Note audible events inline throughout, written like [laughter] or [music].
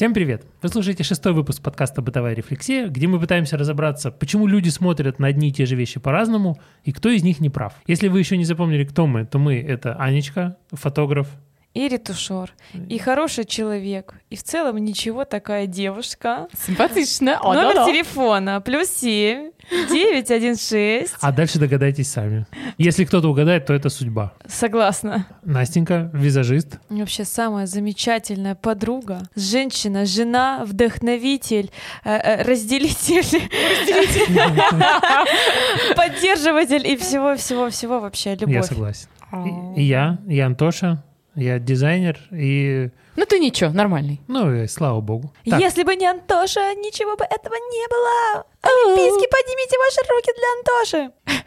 Всем привет! Вы слушаете шестой выпуск подкаста «Бытовая рефлексия», где мы пытаемся разобраться, почему люди смотрят на одни и те же вещи по-разному и кто из них не прав. Если вы еще не запомнили, кто мы, то мы — это Анечка, фотограф, и ретушер, и хороший человек, и в целом ничего такая девушка. Симпатично. О, Номер телефона плюс семь девять один шесть. а дальше догадайтесь сами. Если кто-то угадает, то это судьба. Согласна. Настенька, визажист, Вообще самая замечательная подруга, женщина, жена, вдохновитель, э, э, разделитель, поддерживатель и всего-всего-всего вообще я любовь. согласен. И, и я, я Антоша, я дизайнер, и, Ну ты ничего, нормальный. ну, и слава богу. Так, Если бы не Антоша, ничего бы этого не было. Олимпийский, поднимите ваши руки для Антоши.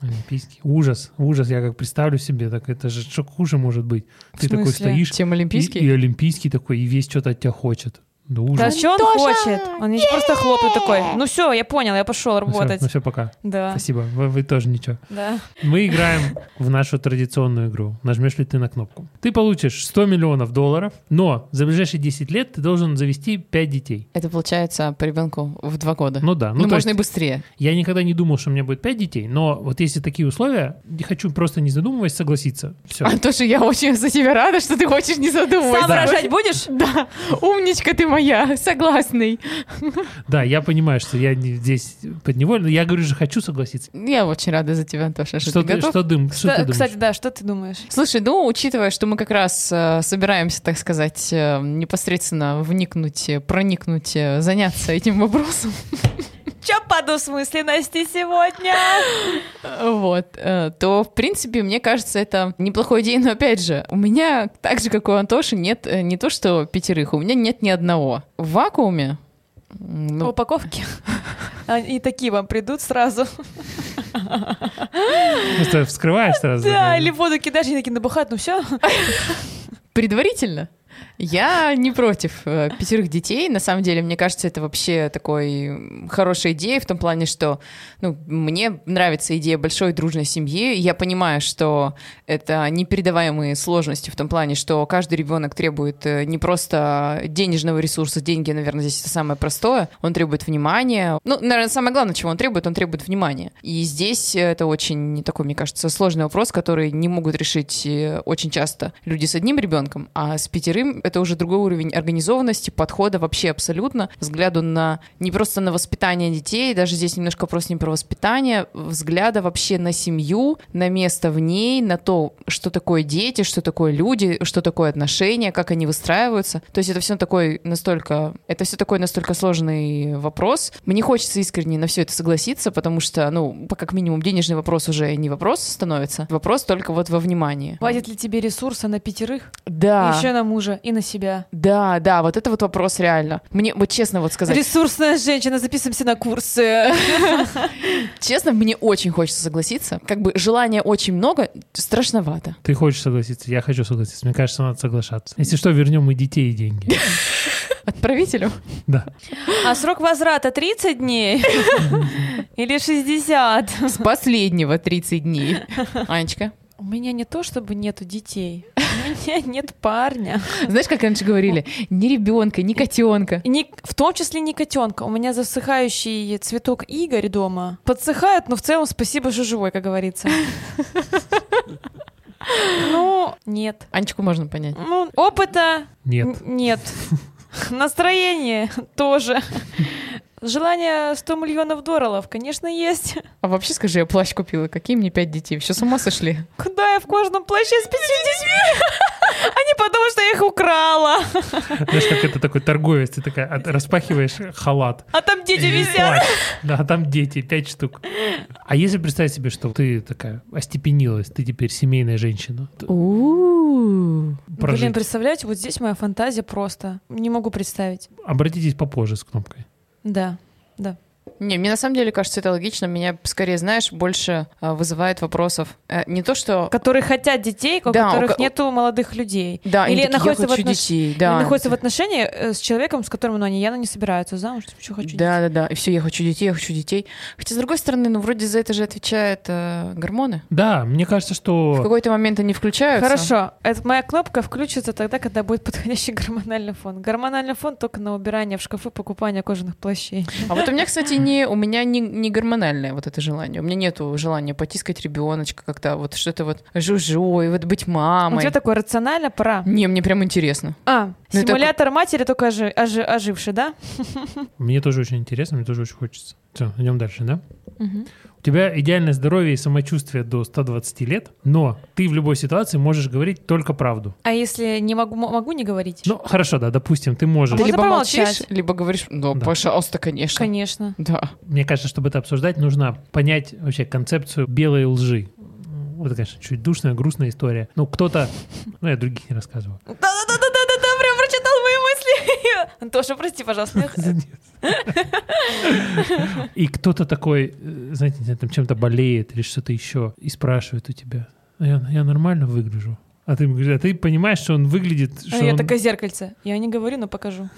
Олимпийский. Ужас, ужас. Я как представлю себе, так это же что хуже может быть. Ты такой стоишь, Чем и, олимпийский? и олимпийский такой, и весь что-то от тебя хочет. Да Да что он хочет? Он не просто хлопнет такой. Ну все, я понял, я пошел Ну работать. все, пока. Да, Спасибо. Вы, вы тоже ничего. да. Мы играем в нашу традиционную игру. Нажмешь ли ты на кнопку? Ты получишь 100 миллионов долларов, но за ближайшие 10 лет ты должен завести 5 детей. Это получается по ребенку в два года. Ну да. Ну, Ну, можно есть и быстрее. я никогда не думал, что у меня будет 5 детей, но вот если такие условия, я хочу просто не задумываясь согласиться. Все. Антоша, я очень за тебя рада, что ты хочешь не задумываться. Сам рожать будешь? Да, умничка ты моя, согласный. Да, я понимаю, что я не- здесь подневольно. Я говорю же, хочу согласиться. Я очень рада за тебя, Антоша, что, Что ты ты, готов. что дым- что ты Да, думаешь? Кстати, да, что ты думаешь? Слушай, ну, учитывая, что мы как раз э, собираемся, так сказать, э, непосредственно вникнуть, проникнуть, э, заняться этим вопросом, Чё по двусмысленности сегодня? вот, э, то, в принципе, мне кажется, это неплохой день, но, опять же, у меня, так же, как у Антоши, нет э, не то что пятерых, у меня нет ни одного. В вакууме, ну, Упаковки. Они такие вам придут сразу. Просто вскрываешь сразу. Да, или воду кидаешь, они такие набухают, ну все. предварительно. Я не против э, пятерых детей. На самом деле, мне кажется, это вообще такой хорошая идея в том плане, что ну, мне нравится идея большой дружной семьи. Я понимаю, что это непередаваемые сложности в том плане, что каждый ребенок требует э, не просто денежного ресурса, деньги, наверное, здесь это самое простое. Он требует внимания. Ну, наверное, самое главное, чего он требует, он требует внимания. И здесь это очень такой, мне кажется, сложный вопрос, который не могут решить э, очень часто люди с одним ребенком, а с пятерым это уже другой уровень организованности, подхода вообще абсолютно, взгляду на не просто на воспитание детей, даже здесь немножко вопрос не про воспитание, взгляда вообще на семью, на место в ней, на то, что такое дети, что такое люди, что такое отношения, как они выстраиваются. То есть это все такой настолько, это все такой настолько сложный вопрос. Мне хочется искренне на все это согласиться, потому что, ну, как минимум, денежный вопрос уже не вопрос становится. Вопрос только вот во внимании. Хватит ли тебе ресурса на пятерых? Да. Еще на мужа и на себя. Да, да, вот это вот вопрос реально. Мне вот честно вот сказать, Ресурсная женщина, записываемся на курсы. [laughs] честно, мне очень хочется согласиться. Как бы желания очень много, страшновато. Ты хочешь согласиться, я хочу согласиться. Мне кажется, надо соглашаться. Если что, вернем и детей, и деньги. [laughs] Отправителю? Да. А срок возврата 30 дней? [laughs] Или 60? С последнего 30 дней. Анечка? У меня не то, чтобы нету детей. [laughs] У меня нет парня. Знаешь, как раньше говорили? Ни ребенка, ни котенка. И не, в том числе не котенка. У меня засыхающий цветок Игорь дома. Подсыхает, но в целом спасибо, что живой, как говорится. [laughs] Ну, нет. Анечку можно понять. Ну, опыта Нет. нет. Настроение тоже. Желание 100 миллионов долларов, конечно, есть. А вообще скажи, я плащ купила. Какие мне пять детей? Все с ума сошли? Куда я в кожаном плаще с пятью детьми? Они подумают, что я их украла. Знаешь, как это такой торговец, ты такая распахиваешь халат. А там дети висят. Да, а там дети, пять штук. А если представить себе, что ты такая остепенилась, ты теперь семейная женщина, то У-у-у. прожить. Блин, представляете, вот здесь моя фантазия просто. Не могу представить. Обратитесь попозже с кнопкой. Да, да. Не, мне на самом деле кажется это логично. Меня скорее, знаешь, больше а, вызывает вопросов. Э, не то, что... Которые хотят детей, у Да, у которых ко- нету молодых людей. Да, Или они такие, находятся я в хочу отнош- детей. Или Да. находятся в отношении э, с человеком, с которым ну, они явно не собираются замуж. Что хочу Да, да, да. И все, я хочу детей, я хочу детей. Хотя, с другой стороны, ну, вроде за это же отвечают э, гормоны. Да, мне кажется, В что... какой-то момент они включаются. Хорошо, это моя кнопка включится тогда, когда будет подходящий [laughs] гормональный фон. Гормональный фон только на убирание в шкафы, покупание кожаных плащей. А вот у меня, кстати, не, у меня не, не гормональное вот это желание. У меня нету желания потискать ребеночка как-то, вот что-то вот жужу, и вот быть У мамой. тебя такое рационально пора. Не, мне прям интересно. А, Ну, это симулятор матери только ожи- ожи- оживший, да? Мне тоже очень интересно, мне тоже очень хочется. Все, идем дальше, да? Мгм. У тебя идеальное здоровье и самочувствие до 120 лет, но ты в любой ситуации можешь говорить только правду. А если не могу, могу не говорить? Ну, хорошо, да, допустим, ты можешь. Ты либо молчишь, либо говоришь, ну, Да. пожалуйста, конечно. Конечно. Да. Мне кажется, чтобы это обсуждать, нужно понять вообще концепцию белой лжи. Вот, это, конечно, чуть душная, грустная история. Ну, кто-то... Ну, я других не рассказываю. Да-да-да-да-да, прям прочитал мои мысли. [laughs] Антоша, прости, пожалуйста. [laughs] [laughs] И кто-то такой, э, знаете, там чем-то болеет или что-то еще, и спрашивает у тебя, «А я, я нормально выгляжу? А ты, а ты понимаешь, что он выглядит... А Что я он- такое зеркальце. Я не говорю, но покажу.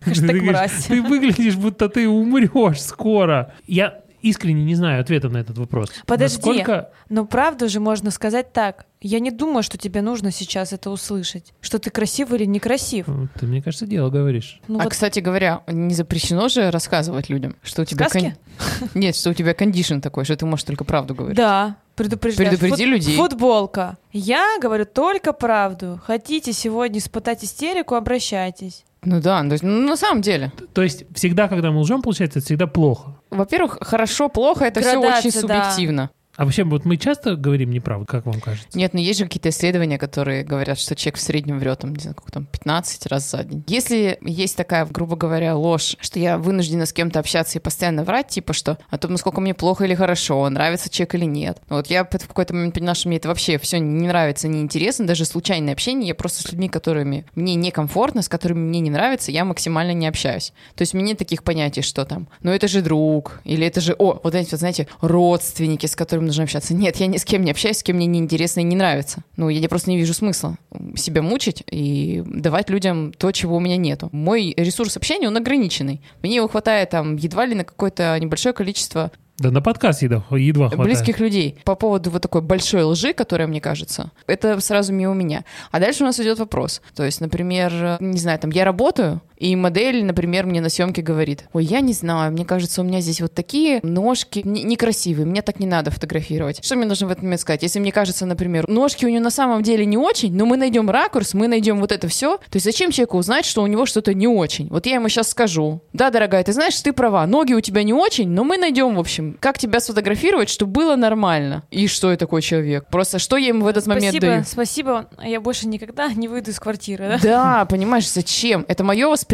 Хэштег мразь. Ты выглядишь, будто ты умрешь скоро. Я искренне не знаю ответа на этот вопрос. Подожди. Насколько... Но правду же можно сказать так. Я не думаю, что тебе нужно сейчас это услышать. Что ты красив или некрасив. Ну, Ты, мне кажется, дело говоришь. Ну а, вот кстати говоря, не запрещено же рассказывать людям, что у тебя... Сказки? кон- [laughs] Нет, что у тебя кондишн такой, что ты можешь только правду говорить. Да, предупреждаю. Предупреди людей. Футболка. Я говорю только правду. Хотите сегодня испытать истерику, обращайтесь. Ну да, то есть, ну, на самом деле. То есть всегда, когда мы лжем, получается, это всегда плохо. Во-первых, хорошо, плохо, это все Градация, очень да. субъективно. А вообще, вот мы часто говорим неправду, как вам кажется? Нет, но есть же какие-то исследования, которые говорят, что человек в среднем врет, там, не знаю, сколько там, 15 раз за день. Если есть такая, грубо говоря, ложь, что я вынуждена с кем-то общаться и постоянно врать, типа что о том, насколько мне плохо или хорошо, нравится человек или нет. Вот я в какой-то момент поняла, что мне это вообще все не нравится, не интересно, даже случайное общение, я просто с людьми, которыми мне некомфортно, с которыми мне не нравится, я максимально не общаюсь. То есть у меня нет таких понятий, что там, ну это же друг, или это же, о, вот эти, вот, знаете, родственники, с которыми нужно общаться. Нет, я ни с кем не общаюсь, с кем мне неинтересно и не нравится. Ну, я просто не вижу смысла себя мучить и давать людям то, чего у меня нету. Мой ресурс общения, он ограниченный. Мне его хватает там едва ли на какое-то небольшое количество Да на подкаст едва, едва хватает. близких людей. По поводу вот такой большой лжи, которая, мне кажется, это сразу мимо меня. А дальше у нас идет вопрос. То есть, например, не знаю, там я работаю, и модель, например, мне на съемке говорит, ой, я не знаю, мне кажется, у меня здесь вот такие ножки не- некрасивые, мне так не надо фотографировать. Что мне нужно в этот момент сказать? Если мне кажется, например, ножки у нее на самом деле не очень, но мы найдем ракурс, мы найдем вот это все, то есть зачем человеку узнать, что у него что-то не очень? Вот я ему сейчас скажу, да, дорогая, ты знаешь, ты права, ноги у тебя не очень, но мы найдем, в общем, как тебя сфотографировать, чтобы было нормально. И что я такой человек? Просто что я ему в этот момент спасибо, даю? спасибо. Я больше никогда не выйду из квартиры, да? Да, понимаешь, зачем? Это мое восприятие.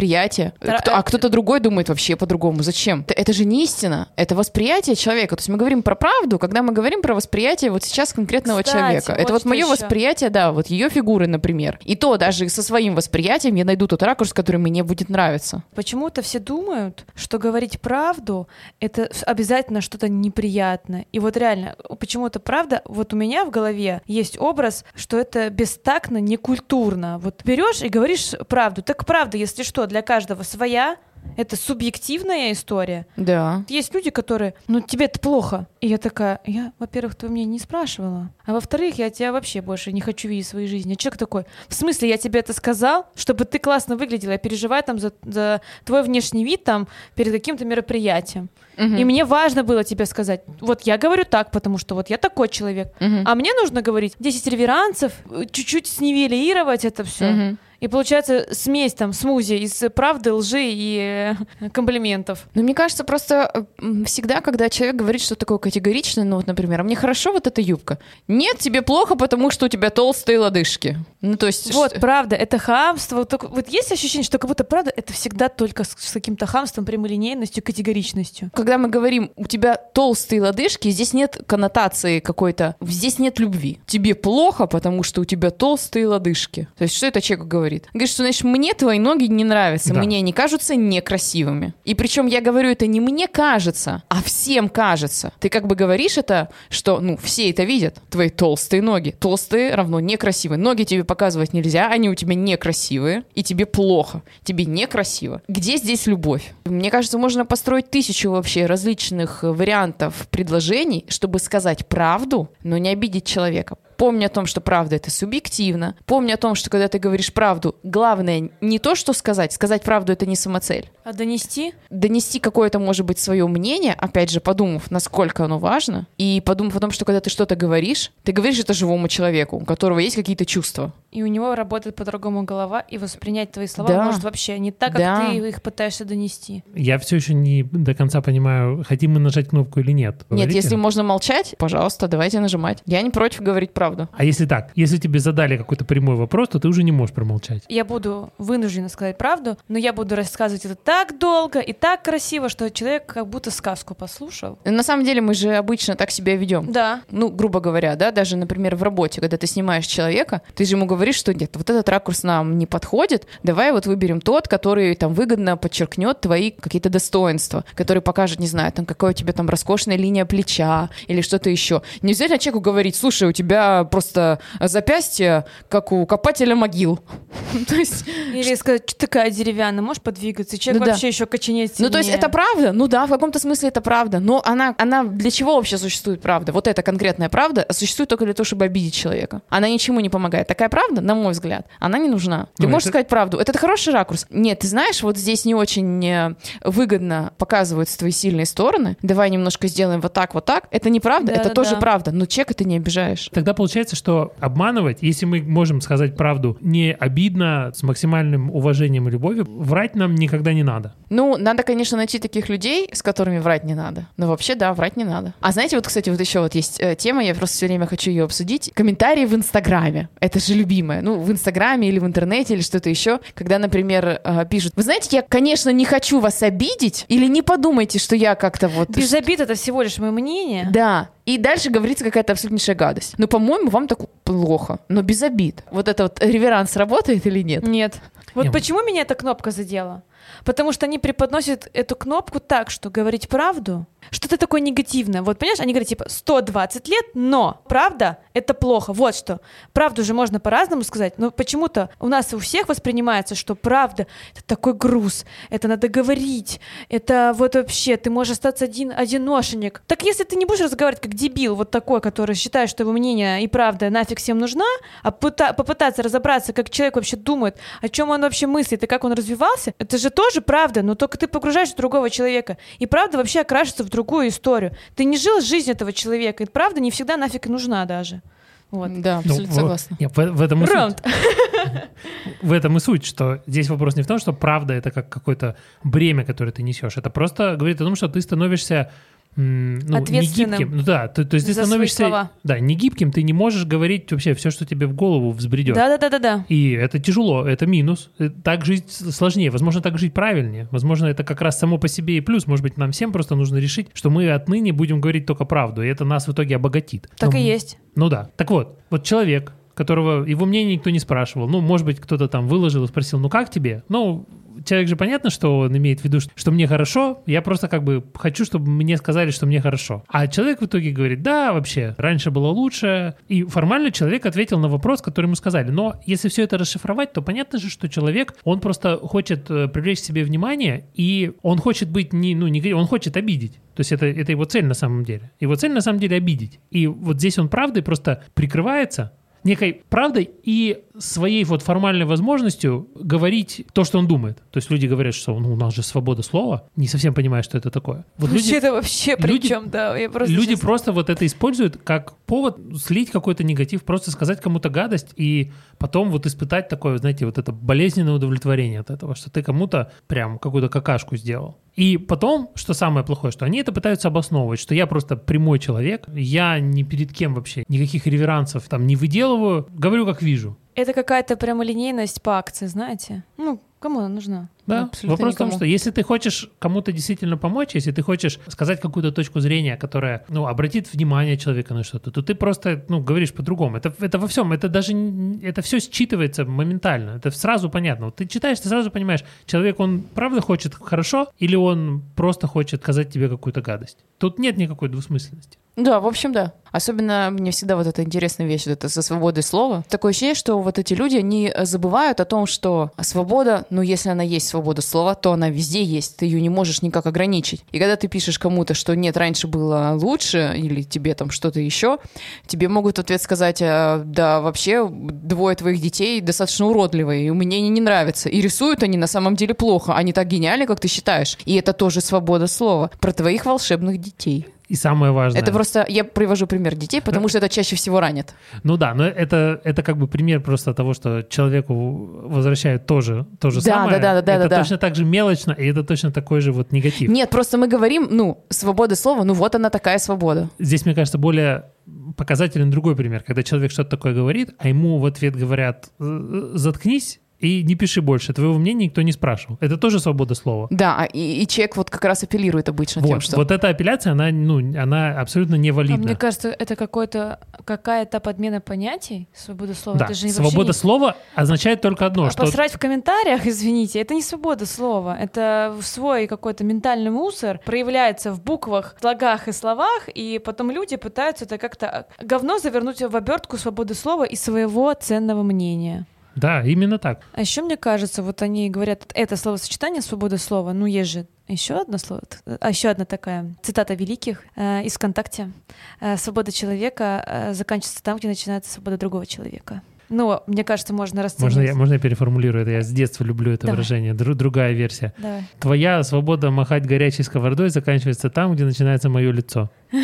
Тра- Кто- а кто-то другой думает вообще по-другому. Зачем? Это, это же не истина. Это восприятие человека. То есть мы говорим про правду, когда мы говорим про восприятие вот сейчас конкретного Кстати, человека. вот это вот мое ещё. восприятие, да, вот ее фигуры, например. И то даже со своим восприятием я найду тот ракурс, который мне будет нравиться. Почему-то все думают, что говорить правду — это обязательно что-то неприятное. И вот реально, почему-то правда, вот у меня в голове есть образ, что это бестактно, некультурно. Вот берешь и говоришь правду. Так правда, если что, для каждого своя, это субъективная история. Да. Есть люди, которые, ну тебе-то плохо. И я такая, я, во-первых, твое мнение не спрашивала. А во-вторых, я тебя вообще больше не хочу видеть в своей жизни. А человек такой, в смысле, я тебе это сказал, чтобы ты классно выглядела. Я переживаю там за, за твой внешний вид там перед каким-то мероприятием. Мгм. И мне важно было тебе сказать, вот я говорю так, потому что вот я такой человек. Мгм. А мне нужно говорить 10 реверансов, чуть-чуть снивелировать это все. Мгм. И получается смесь там, смузи из правды, лжи и э, комплиментов. Ну, мне кажется, просто э, всегда, когда человек говорит что такое категоричное, ну вот, например, а мне хорошо вот эта юбка. Нет, тебе плохо, потому что у тебя толстые лодыжки. Ну, то есть... Вот, ш- правда, это хамство. Вот, вот есть ощущение, что как будто правда это всегда только с, с каким-то хамством, прямолинейностью, категоричностью. Когда мы говорим, у тебя толстые лодыжки, здесь нет коннотации какой-то, здесь нет любви. Тебе плохо, потому что у тебя толстые лодыжки. То есть что это человеку говорит? Говорит? Говорит, что, значит, мне твои ноги не нравятся, Да. мне они кажутся некрасивыми. И причем я говорю, это не мне кажется, а всем кажется. Ты как бы говоришь это, что, ну, все это видят, твои толстые ноги. Толстые равно некрасивые. Ноги тебе показывать нельзя, они у тебя некрасивые, и тебе плохо, тебе некрасиво. Где здесь любовь? Мне кажется, можно построить тысячу вообще различных вариантов предложений, чтобы сказать правду, но не обидеть человека. Помни о том, что правда это субъективно. Помни о том, что когда ты говоришь правду, главное не то, что сказать. Сказать правду это не самоцель. А донести? Донести какое-то, может быть, свое мнение, опять же, подумав, насколько оно важно, и подумав о том, что когда ты что-то говоришь, ты говоришь это живому человеку, у которого есть какие-то чувства. И у него работает по-другому голова, и воспринять твои слова Да. может вообще не так, как Да. ты их пытаешься донести. Я все еще не до конца понимаю, хотим мы нажать кнопку или нет. Нет, Говорите? если можно молчать, пожалуйста, давайте нажимать. Я не против говорить правду. А если так, если тебе задали какой-то прямой вопрос, то ты уже не можешь промолчать. Я буду вынуждена сказать правду, но я буду рассказывать это так долго и так красиво, что человек как будто сказку послушал. На самом деле мы же обычно так себя ведем. Да. ну, грубо говоря, да, даже, например, в работе, когда ты снимаешь человека, ты же ему говоришь, что нет, вот этот ракурс нам не подходит, давай вот выберем тот, который там выгодно подчеркнет твои какие-то достоинства, который покажет, не знаю, там, какая у тебя там роскошная линия плеча или что-то еще. Не обязательно человеку говорить, слушай, у тебя просто запястье, как у копателя могил. [laughs] То есть, Или сказать, что такая деревянная, можешь подвигаться, человек Ну да. вообще еще коченеет ну, то есть это правда? Ну да, в каком-то смысле это правда. Но она, она для чего вообще существует правда? Вот эта конкретная правда существует только для того, чтобы обидеть человека. Она ничему не помогает. Такая правда, на мой взгляд, она не нужна. Ты Ну, можешь это- сказать правду. Это хороший ракурс. Нет, ты знаешь, вот здесь не очень э, выгодно показываются твои сильные стороны. Давай немножко сделаем вот так, вот так. Это неправда, это Да-да-да. тоже правда. Но человека ты не обижаешь. Тогда получается, что обманывать, если мы можем сказать правду не обидно, с максимальным уважением и любовью, врать нам никогда не надо. Ну, надо, конечно, найти таких людей, с которыми врать не надо. Но вообще, да, врать не надо. А знаете, вот, кстати, вот еще вот есть э, тема, я просто все время хочу ее обсудить. Комментарии в Инстаграме. Это же любимое. Ну, в Инстаграме или в интернете или что-то еще. Когда, например, э, пишут, вы знаете, я, конечно, не хочу вас обидеть, или не подумайте, что я как-то вот... Без обид это всего лишь мое мнение. Да. И дальше говорится какая-то абсолютнейшая гадость. Но, по-моему, вам так плохо. Но без обид. Вот это вот реверанс работает или нет? Нет. Вот Не, почему меня эта кнопка задела? Потому что они преподносят эту кнопку так, что говорить правду, что-то такое негативное. Вот, понимаешь, они говорят, типа, 120 лет, но правда — это плохо. Вот что. Правду же можно по-разному сказать, но почему-то у нас у всех воспринимается, что правда — это такой груз, это надо говорить, это вот вообще, ты можешь остаться один, одиношенек. Так если ты не будешь разговаривать как дебил, вот такой, который считает, что его мнение и правда нафиг всем нужна, а пыта- попытаться разобраться, как человек вообще думает, о чем он вообще мыслит и как он развивался, это же тоже правда, но только ты погружаешь другого человека. И правда вообще окрашивается в другую историю. Ты не жил жизнь этого человека, и правда не всегда нафиг и нужна даже. Вот. Да, Ну, абсолютно в- согласна. нет, в, в этом и суть. В этом и суть, что здесь вопрос не в том, что правда это как какое-то бремя, которое ты несешь. Это просто говорит о том, что ты становишься ну, Ответственным гибким. Ну да, то, то есть ты становишься да, не гибким, ты не можешь говорить вообще все, что тебе в голову взбредет. Да-да-да-да-да. И это тяжело, это минус. Э, Так жить сложнее. Возможно, так жить правильнее. Возможно, это как раз само по себе и плюс. Может быть, нам всем просто нужно решить, что мы отныне будем говорить только правду, и это нас в итоге обогатит. Так Ну, и есть. Ну да. Так вот, вот человек, которого его мнение никто не спрашивал, ну, может быть, кто-то там выложил и спросил, ну как тебе? Ну, человек же понятно, что он имеет в виду, что- мне хорошо, я просто как бы хочу, чтобы мне сказали, что мне хорошо. А человек в итоге говорит, да, вообще, раньше было лучше. И формально человек ответил на вопрос, который ему сказали. Но если все это расшифровать, то понятно же, что человек, он просто хочет э, привлечь себе внимание, и он хочет быть не, ну, не, он хочет обидеть. То есть это, это его цель на самом деле. Его цель на самом деле обидеть. И вот здесь он правдой просто прикрывается, некой правдой и своей вот формальной возможностью говорить то, что он думает. То есть люди говорят, что ну, у нас же свобода слова, не совсем понимая, что это такое. Вот Вообще люди, это вообще при люди- чем, да. Я просто люди сейчас- просто вот это используют как повод слить какой-то негатив, просто сказать кому-то гадость и потом вот испытать такое, знаете, вот это болезненное удовлетворение от этого, что ты кому-то прям какую-то какашку сделал. И потом, что самое плохое, что они это пытаются обосновывать, что я просто прямой человек, я ни перед кем вообще никаких реверансов там не выделываю, говорю как вижу. Это какая-то прямолинейность по акции, знаете? Ну, Кому она нужна? Да, Абсолютно вопрос в том, никому. что если ты хочешь кому-то действительно помочь, если ты хочешь сказать какую-то точку зрения, которая, ну, обратит внимание человека на что-то, то ты просто, ну, говоришь по-другому. Это, это во всем, это даже, это все считывается моментально, это сразу понятно. Вот ты читаешь, ты сразу понимаешь, человек, он правда хочет хорошо или он просто хочет сказать тебе какую-то гадость. Тут нет никакой двусмысленности. Да, в общем, да. Особенно мне всегда вот эта интересная вещь, вот это со свободой слова. Такое ощущение, что вот эти люди, они забывают о том, что свобода, ну, если она есть свобода слова, то она везде есть, ты ее не можешь никак ограничить. И когда ты пишешь кому-то, что нет, раньше было лучше, или тебе там что-то еще, тебе могут в ответ сказать, «А, да, вообще двое твоих детей достаточно уродливые, и мне они не нравятся. И рисуют они на самом деле плохо, они так гениальны, как ты считаешь. И это тоже свобода слова про твоих волшебных детей. И самое важное... Это просто, я привожу пример детей, потому что это чаще всего ранит. Ну да, но это, это как бы пример просто того, что человеку возвращают тоже то же Да, самое. да, да, да, это да, да. точно так же мелочно, и это точно такой же вот негатив. Нет, просто мы говорим, ну, свобода слова, ну вот она такая свобода. Здесь, мне кажется, более показателен другой пример, когда человек что-то такое говорит, а ему в ответ говорят «Э, «заткнись», и не пиши больше, твоего мнения никто не спрашивал. Это тоже свобода слова. Да, а и, и человек вот как раз апеллирует обычно тем, Вот, что... вот эта апелляция, она, ну, она абсолютно А невалидна. мне кажется, это какой-то какая-то подмена понятий свобода слова. да, это же свобода не- слова означает только одно, А что Посрать в комментариях, извините, это не свобода слова. Это свой какой-то ментальный мусор проявляется в буквах, слогах и словах, и потом люди пытаются это как-то а, говно завернуть в обертку свободы слова и своего ценного мнения. Да, именно так. А еще мне кажется, вот они говорят, это словосочетание свобода слова, ну есть же еще одно слово, а еще одна такая цитата великих э, из ВКонтакте. Э, свобода человека э, заканчивается там, где начинается свобода другого человека. Ну, мне кажется, можно расценить. Можно я, можно я переформулирую это? Я с детства люблю это Давай. выражение. Дру- другая версия. Давай. Твоя свобода махать горячей сковородой заканчивается там, где начинается мое лицо. [laughs]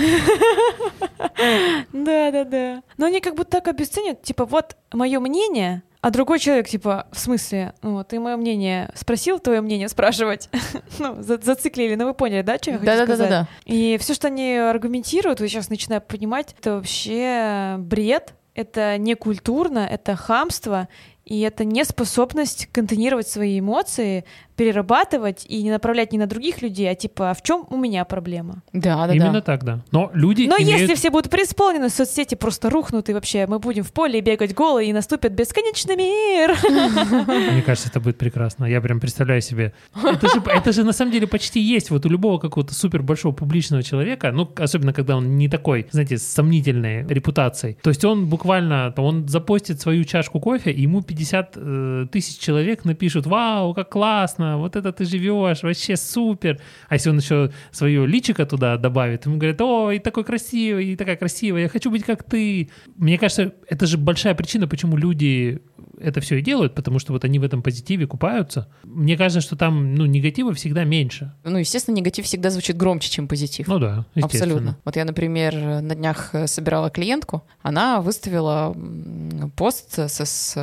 Да, да, да. Но они как будто так обесценят, типа, вот мое мнение, а другой человек, типа, в смысле, ну, ты мое мнение спросил, твое мнение спрашивать. [laughs] ну, за- зациклили, ну вы поняли, да, что я хочу сказать? Да-да-да-да. И все, что они аргументируют, я сейчас начинаю понимать, это вообще бред, это некультурно, это хамство, и это неспособность контейнировать свои эмоции, перерабатывать и не направлять не на других людей, а типа, а в чем у меня проблема? Да, да, Именно да. так, да. Но люди Но имеют... если все будут преисполнены, соцсети просто рухнут, и вообще мы будем в поле бегать голые, и наступит бесконечный мир. [laughs] Мне кажется, это будет прекрасно. Я прям представляю себе. Это же, это же на самом деле почти есть вот у любого какого-то супер большого публичного человека, ну, особенно когда он не такой, знаете, с сомнительной репутацией. То есть он буквально, он запостит свою чашку кофе, и ему 50 э, тысяч человек напишут, вау, как классно, вот это ты живешь, вообще супер. А если он еще свое личико туда добавит, ему говорят, ой, такой красивый, и такая красивая, я хочу быть как ты. Мне кажется, это же большая причина, почему люди это все и делают, потому что вот они в этом позитиве купаются. Мне кажется, что там, ну, негатива всегда меньше. Ну, естественно, негатив всегда звучит громче, чем позитив. Ну да. Абсолютно. Вот я, например, на днях э, собирала клиентку. Она выставила пост со, с,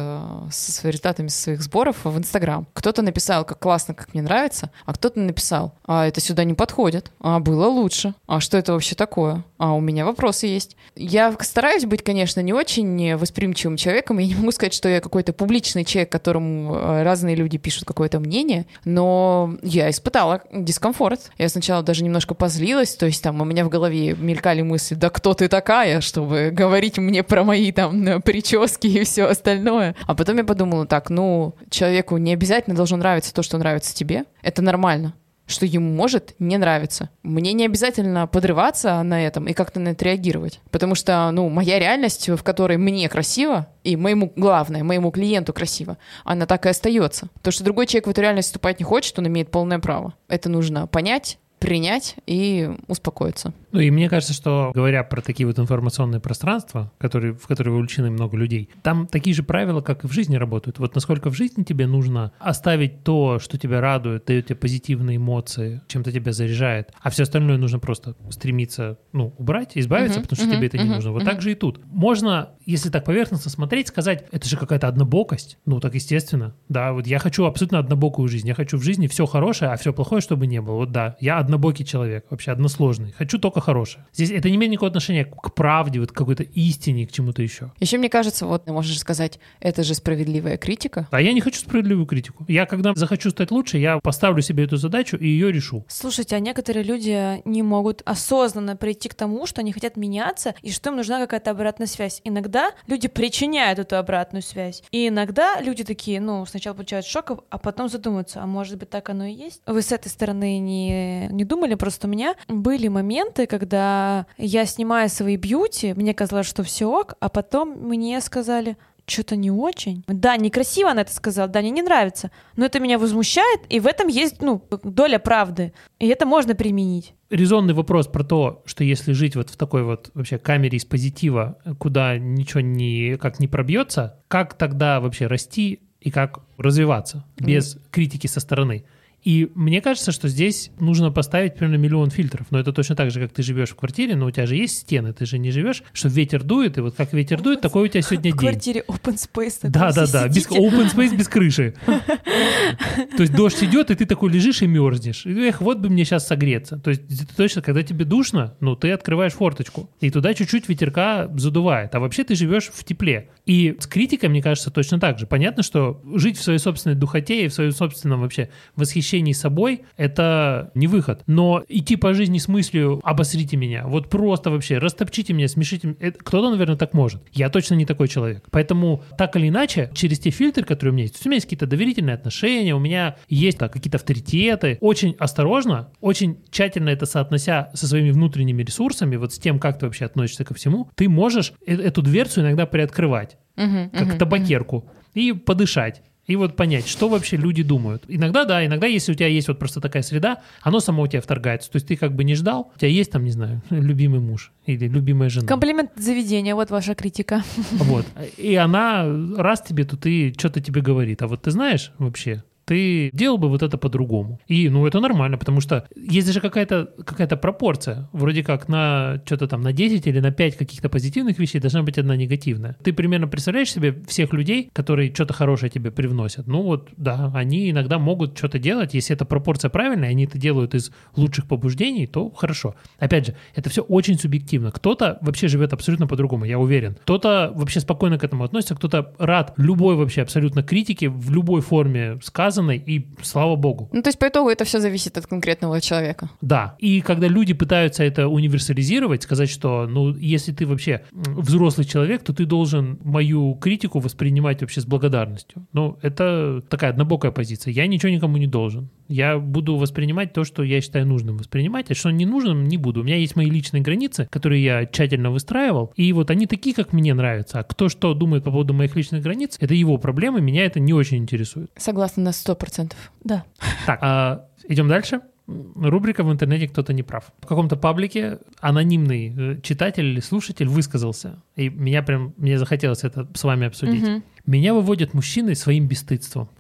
с результатами своих сборов в Инстаграм. Кто-то написал, как классно, как мне нравится, а кто-то написал, а это сюда не подходит, а было лучше, а что это вообще такое? А у меня вопросы есть. Я стараюсь быть, конечно, не очень восприимчивым человеком. Я не могу сказать, что я какой-то публичный человек, которому э, разные люди пишут какое-то мнение, но я испытала дискомфорт. Я сначала даже немножко позлилась, то есть там у меня в голове мелькали мысли, да кто ты такая, чтобы говорить мне про мои там э, прически и все остальное. А потом я подумала, так, ну, человеку не обязательно должно нравиться то, что нравится тебе. Это нормально что ему может не нравиться. Мне не обязательно подрываться на этом и как-то на это реагировать. Потому что, ну, моя реальность, в которой мне красиво, и моему, главное, моему клиенту красиво, она так и остается. То, что другой человек в эту реальность вступать не хочет, он имеет полное право. Это нужно понять, принять и успокоиться. Ну и мне кажется, что говоря про такие вот информационные пространства, которые, в которые вовлечены много людей, там такие же правила, как и в жизни работают. Вот насколько в жизни тебе нужно оставить то, что тебя радует, дает тебе позитивные эмоции, чем-то тебя заряжает, а все остальное нужно просто стремиться, ну, убрать, избавиться, Мгм, потому что мгм, тебе это не мгм, нужно. Вот мгм. так же и тут. Можно, если так поверхностно смотреть, сказать, это же какая-то однобокость. Ну, так естественно. Да, вот я хочу абсолютно однобокую жизнь. Я хочу в жизни все хорошее, а все плохое, чтобы не было. Вот да, я однобокий человек, вообще односложный. Хочу только хорошее. Здесь это не имеет никакого отношения к правде, вот к какой-то истине, к чему-то еще. Еще мне кажется, вот ты можешь сказать, это же справедливая критика. А я не хочу справедливую критику. Я, когда захочу стать лучше, я поставлю себе эту задачу и ее решу. Слушайте, а некоторые люди не могут осознанно прийти к тому, что они хотят меняться и что им нужна какая-то обратная связь. Иногда люди причиняют эту обратную связь. И иногда люди такие, ну, сначала получают шок, а потом задумываются, а может быть так оно и есть? Вы с этой стороны не, не думали? Просто у меня были моменты, когда я снимаю свои бьюти, мне казалось, что все ок, а потом мне сказали, что-то не очень. Да, некрасиво она это сказала, да, мне не нравится. Но это меня возмущает, и в этом есть, ну, доля правды. И это можно применить. Резонный вопрос про то, что если жить вот в такой вот вообще камере из позитива, куда ничего не, как не пробьется, как тогда вообще расти и как развиваться без критики со стороны? И мне кажется, что здесь нужно поставить примерно миллион фильтров. Но это точно так же, как ты живешь в квартире, но у тебя же есть стены, ты же не живешь, что ветер дует, и вот как ветер дует, такой у тебя [laughs] сегодня В день. квартире open space. Да, да, да, без open space без крыши. [laughs] То есть дождь идет, и ты такой лежишь и мерзнешь. Эх, вот бы мне сейчас согреться. То есть точно, когда тебе душно, ну, ты открываешь форточку, и туда чуть-чуть ветерка задувает. А вообще ты живешь в тепле. И с критикой, мне кажется, точно так же. Понятно, что жить в своей собственной духоте и в своем собственном вообще восхищении собой — это не выход. Но идти по жизни с мыслью «обосрите меня», вот просто вообще растопчите меня, смешите меня, кто-то, наверное, так может. Я точно не такой человек. Поэтому так или иначе, через те фильтры, которые у меня есть, у меня есть какие-то доверительные отношения, у меня есть так, какие-то авторитеты. Очень осторожно, очень тщательно это соотнося со своими внутренними ресурсами, вот с тем, как ты вообще относишься ко всему, ты можешь э- эту дверцу иногда приоткрывать Мгм, как мгм, табакерку, и подышать. И вот понять, что вообще люди думают. Иногда, да, иногда, если у тебя есть вот просто такая среда, оно само у тебя вторгается. То есть ты как бы не ждал, у тебя есть там, не знаю, [laughs] любимый муж или любимая жена. Комплимент заведения, вот ваша критика. Вот. И она раз тебе, то ты что-то тебе говорит. А вот ты знаешь вообще, ты делал бы вот это по-другому. И, ну, это нормально, потому что есть же какая-то какая пропорция. Вроде как на что-то там на 10 или на 5 каких-то позитивных вещей должна быть одна негативная. Ты примерно представляешь себе всех людей, которые что-то хорошее тебе привносят. Ну вот, да, они иногда могут что-то делать. Если эта пропорция правильная, они это делают из лучших побуждений, то хорошо. Опять же, это все очень субъективно. Кто-то вообще живет абсолютно по-другому, я уверен. Кто-то вообще спокойно к этому относится, кто-то рад любой вообще абсолютно критике в любой форме сказанной, и слава богу. Ну, то есть по итогу это все зависит от конкретного человека. Да. И когда люди пытаются это универсализировать, сказать, что, ну, если ты вообще взрослый человек, то ты должен мою критику воспринимать вообще с благодарностью. Ну, это такая однобокая позиция. Я ничего никому не должен. Я буду воспринимать то, что я считаю нужным воспринимать, а что не нужным, не буду. У меня есть мои личные границы, которые я тщательно выстраивал, и вот они такие, как мне нравятся. А кто что думает по поводу моих личных границ, это его проблемы, меня это не очень интересует. Согласна на сто процентов. Да. Так, а, идем дальше. Рубрика в интернете «Кто-то не прав». В каком-то паблике анонимный э, читатель или слушатель высказался, и меня прям, мне захотелось это с вами обсудить. Мгм. Меня выводят мужчины своим бесстыдством.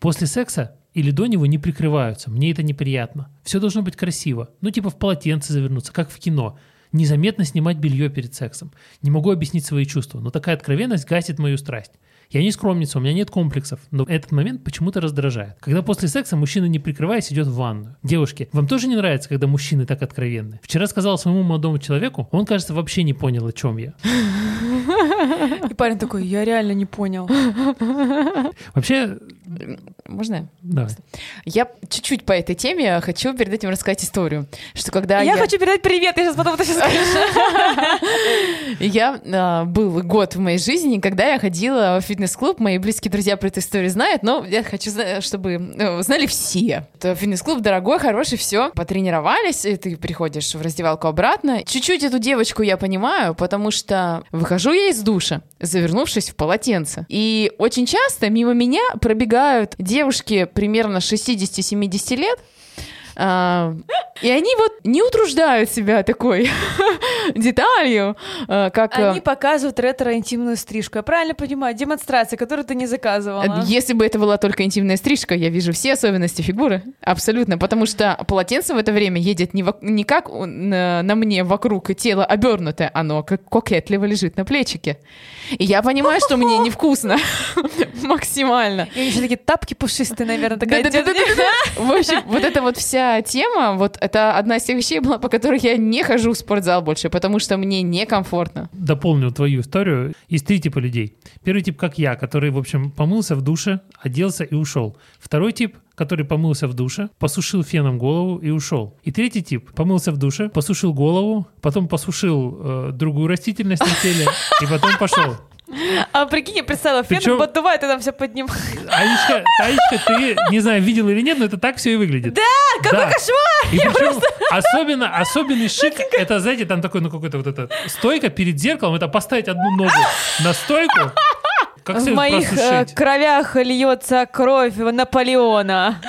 После секса или до него не прикрываются. Мне это неприятно. Все должно быть красиво. Ну, типа в полотенце завернуться, как в кино. Незаметно снимать белье перед сексом. Не могу объяснить свои чувства, но такая откровенность гасит мою страсть. Я не скромница, у меня нет комплексов, но этот момент почему-то раздражает. Когда после секса мужчина, не прикрываясь, идет в ванную. Девушки, вам тоже не нравится, когда мужчины так откровенны? Вчера сказал своему молодому человеку, он, кажется, вообще не понял, о чем я. И парень такой, я реально не понял. Вообще, Можно? да. Я чуть-чуть по этой теме хочу перед этим рассказать историю, что когда я, я... хочу передать привет, я сейчас потом это сейчас скажу. [laughs] Я а, был год в моей жизни, когда я ходила в фитнес-клуб. Мои близкие друзья про эту историю знают, но я хочу, чтобы э, знали все. Фитнес-клуб дорогой, хороший, все. Потренировались, и ты приходишь в раздевалку обратно. Чуть-чуть эту девочку я понимаю, потому что выхожу я из душа, завернувшись в полотенце. И очень часто мимо меня пробегают девушки примерно 60-70 лет, а, и они вот не утруждают себя такой [laughs] деталью, э, как... э, Они показывают ретро-интимную стрижку. Я правильно понимаю? Демонстрация, которую ты не заказывала. Если бы это была только интимная стрижка, я вижу все особенности фигуры. Абсолютно. Потому что полотенце в это время едет не, вок- не как на, на мне вокруг тело обернутое, оно как кокетливо лежит на плечике. И я понимаю, что мне невкусно. [laughs] Максимально. И еще такие тапки пушистые, наверное, такая. В общем, вот эта вот вся тема, вот это одна из тех вещей была, по которой я не хожу в спортзал больше, потому что мне некомфортно. дополню твою историю. Есть три типа людей. Первый тип, как я, который, в общем, помылся в душе, оделся и ушел. Второй тип, который помылся в душе, посушил феном голову и ушел. И третий тип помылся в душе, посушил голову, потом посушил э, другую растительность на теле и потом пошел. А прикинь, я представила, феном Причем- поддувает, и там все поднимает. Аечка, ты, не знаю, видел или нет, но это так все и выглядит. Да, Какой кошмар! И причем особенно, особенный шик, это, знаете, там такой, ну, какой-то вот это стойка перед зеркалом, это поставить одну ногу на стойку, как В моих э, кровях льется кровь Наполеона.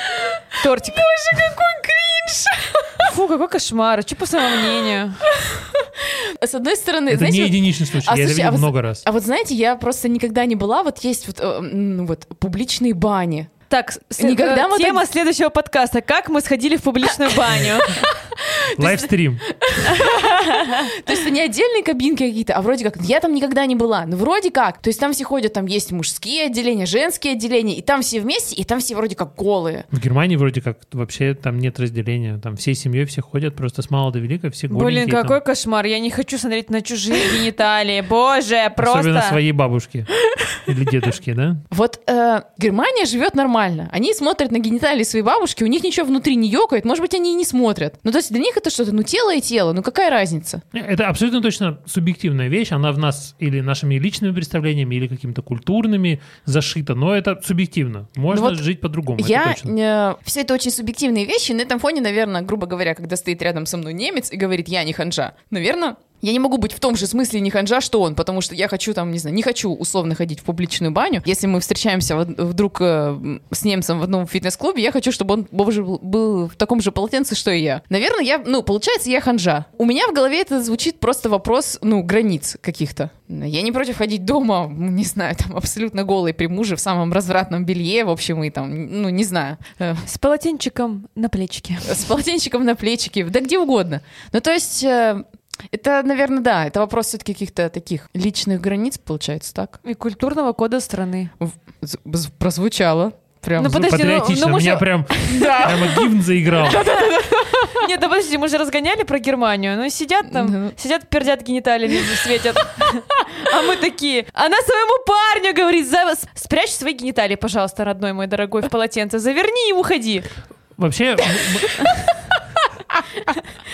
Тортик. Боже, какой кринж! Фу, какой кошмар. Что по своему мнению? [laughs] С одной стороны, Это знаете, не вот- единичный случай, А, я это слушай, видел а вот- много раз. А вот знаете, я просто никогда не была, вот есть вот, э, вот публичные бани. Так, с- Никогда э, вот тема это- следующего подкаста. Как мы сходили в публичную баню. Лайвстрим. [laughs] [laughs] То есть это не отдельные кабинки какие-то, а вроде как, я там никогда не была, ну вроде как. То есть там все ходят, там есть мужские отделения, женские отделения, и там все вместе, и там все вроде как голые. В Германии вроде как вообще там нет разделения. Там всей семьей все ходят, просто с мала до велика, все голенькие. Блин, там. какой кошмар. Я не хочу смотреть на чужие гениталии. Боже, просто... Особенно своей бабушки или дедушки, да? Вот э, Германия живет нормально. Они смотрят на гениталии своей бабушки, у них ничего внутри не ёкает, может быть, они и не смотрят. Ну, то есть для них это что-то, ну, тело и тело, ну, какая разница? Это абсолютно точно субъективная вещь. Она в нас или нашими личными представлениями, или какими-то культурными зашита, но это субъективно. Можно Ну вот жить по-другому, это Я... точно. все это очень субъективные вещи. На этом фоне, наверное, грубо говоря, когда стоит рядом со мной немец и говорит, я не ханжа, наверное, я не могу быть в том же смысле не ханжа, что он, потому что я хочу там, не знаю, не хочу условно ходить в публичную баню. Если мы встречаемся вдруг э, с немцем в одном фитнес-клубе, я хочу, чтобы он был- в таком же полотенце, что и я. Наверное, я, ну, получается, я ханжа. У меня в голове это звучит просто вопрос, ну, границ каких-то. Я не против ходить дома, не знаю, там, абсолютно голый при муже в самом развратном белье, в общем, и там, ну, не знаю, С полотенчиком на плечике. с полотенчиком на плечике, да где угодно. Ну, то есть, э, это, наверное, да, это вопрос все-таки каких-то таких личных границ, получается, так? И культурного кода страны. В- прозвучало. Прям Ну, подожди, ну- Патриотично. ну, мы У меня же- прям [laughs] прямо гимн заиграл. [laughs] Нет, да подожди, мы же разгоняли про Германию. Ну, сидят там, Мгм. сидят, пердят гениталиями, светят. [laughs] А мы такие. Она своему парню говорит, «За- спрячь свои гениталии, пожалуйста, родной мой дорогой, в полотенце. Заверни и уходи. Вообще,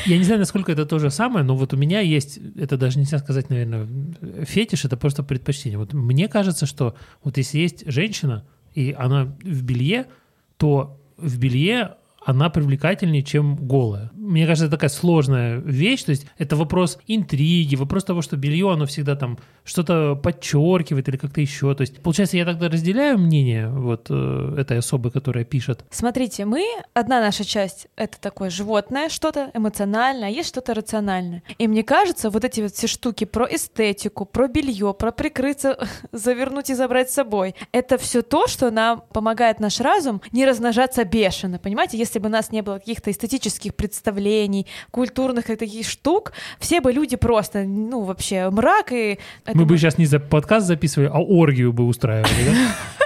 я не знаю, насколько это то же самое, но вот у меня есть, это даже нельзя сказать, наверное, фетиш, это просто предпочтение. Вот мне кажется, что вот если есть женщина, и она в белье, то в белье она привлекательнее, чем голая. Мне кажется, это такая сложная вещь, то есть это вопрос интриги, вопрос того, что белье, оно всегда там что-то подчеркивает или как-то еще. То есть, получается, я тогда разделяю мнение вот э, этой особы, которая пишет, Смотрите, мы, одна наша часть, это такое животное что-то, эмоциональное, а есть что-то рациональное. И мне кажется, вот эти вот все штуки про эстетику, про белье, про прикрыться, [laughs] завернуть и забрать с собой, это все то, что нам помогает наш разум не размножаться бешено. Понимаете, если бы у нас не было каких-то эстетических представлений, культурных таких штук, все бы люди просто, ну, вообще мрак и... Мы бы сейчас не за подкаст записывали, а оргию бы устраивали, да? [laughs]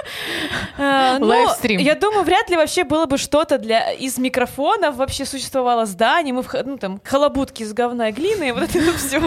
А, ну, Лайвстрим. Я думаю, вряд ли вообще было бы что-то для из микрофонов вообще существовало здание, мы в ну там халабутки из говна и глины, и вот это [laughs] все.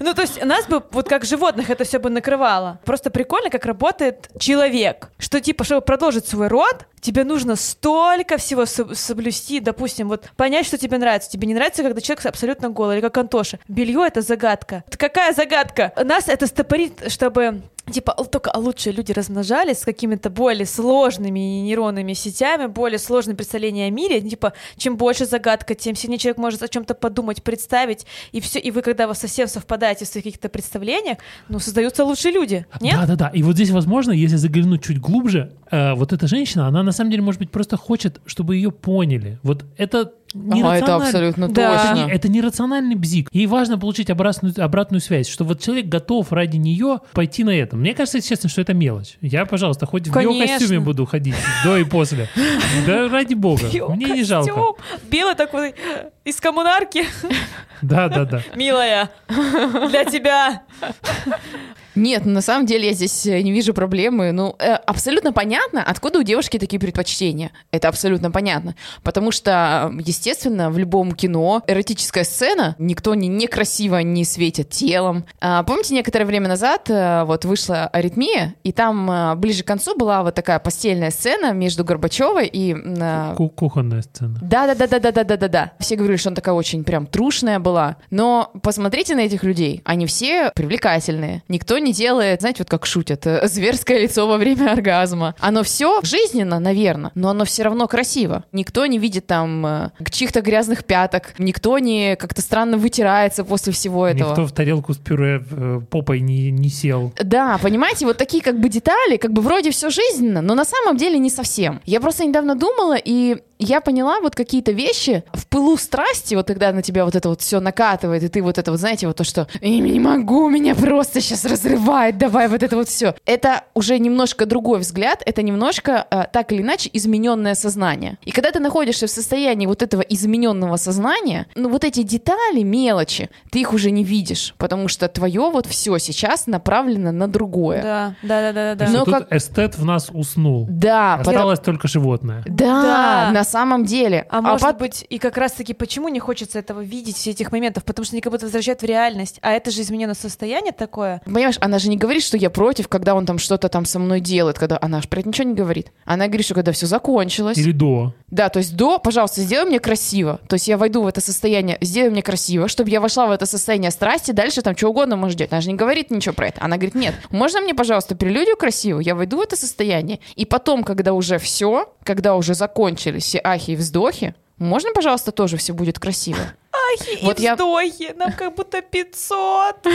Ну то есть нас бы вот как животных это все бы накрывало. Просто прикольно, как работает человек, что типа чтобы продолжить свой род, тебе нужно столько всего со- соблюсти, допустим, вот понять, что тебе нравится. Тебе не нравится, когда человек абсолютно голый, или как Антоша. Белье это загадка. Какая загадка? Нас это стопорит, чтобы Типа л- только лучшие люди размножались с какими-то более сложными нейронными сетями, более сложным представлением о мире. Типа, чем больше загадка, тем сильнее человек может о чем-то подумать, представить. И все. И вы, когда вы совсем совпадаете в своих каких-то представлениях, ну, создаются лучшие люди. Нет? Да, да, да. И вот здесь, возможно, если заглянуть чуть глубже, э, вот эта женщина, она на самом деле, может быть, просто хочет, чтобы ее поняли. Вот это А, это абсолютно Да. Это, точно. не, это нерациональный бзик. Ей важно получить обратную, обратную связь, что вот человек готов ради нее пойти на это. Мне кажется, честно, что это мелочь. Я, пожалуйста, хоть в Конечно. биокостюме буду ходить до и после. Да ради бога. Мне не жалко. Белый такой из коммунарки. Да, да, да. Милая, для тебя. Нет, на самом деле я здесь э, не вижу проблемы. Ну, э, абсолютно понятно, откуда у девушки такие предпочтения. Это абсолютно понятно. Потому что, э, естественно, в любом кино эротическая сцена, никто не некрасиво не светит телом. А, помните, некоторое время назад вот вышла «Аритмия», и там ближе к концу была вот такая постельная сцена между Горбачевой и... Кухонная сцена. Да-да-да-да-да-да-да-да. Все говорили, что она такая очень прям трушная была. Но посмотрите на этих людей. Они все привлекательные. Никто не делает, знаете, вот как шутят, э, зверское лицо во время оргазма. Оно все жизненно, наверное, но оно все равно красиво. Никто не видит там э, чьих-то грязных пяток. Никто не как-то странно вытирается после всего этого. Никто в тарелку с пюре э, попой не, не сел. Да, понимаете, вот такие как бы детали, как бы вроде все жизненно, но на самом деле не совсем. Я просто недавно думала, и я поняла вот какие-то вещи в пылу страсти, вот когда на тебя вот это вот все накатывает, и ты вот это вот, знаете, вот то, что «Я не могу, меня просто сейчас разрывает, давай вот это вот все. Это уже немножко другой взгляд, это немножко э, так или иначе измененное сознание. И когда ты находишься в состоянии вот этого измененного сознания, ну вот эти детали, мелочи, ты их уже не видишь, потому что твое вот все сейчас направлено на другое. Да, да, да, да, да. Но как- эстет в нас уснул. Да, Осталось только животное. да, Да. на самом деле. А, может пот- быть, и как раз-таки почему не хочется этого видеть, все этих моментов? Потому что они как будто возвращают в реальность. А это же измененное состояние такое. Понимаешь, она же не говорит, что я против, когда он там что-то там со мной делает, когда она же про это ничего не говорит. Она говорит, что когда все закончилось. Или до. Да, то есть до, пожалуйста, сделай мне красиво. То есть я войду в это состояние, сделай мне красиво, чтобы я вошла в это состояние страсти, дальше там что угодно может делать. Она же не говорит ничего про это. Она говорит, нет, можно мне, пожалуйста, прелюдию красивую, я войду в это состояние, и потом, когда уже все, когда уже закончились все ахи и вздохи, можно, пожалуйста, тоже все будет красиво. Ахи Вот и я- вздохи, нам как будто 500.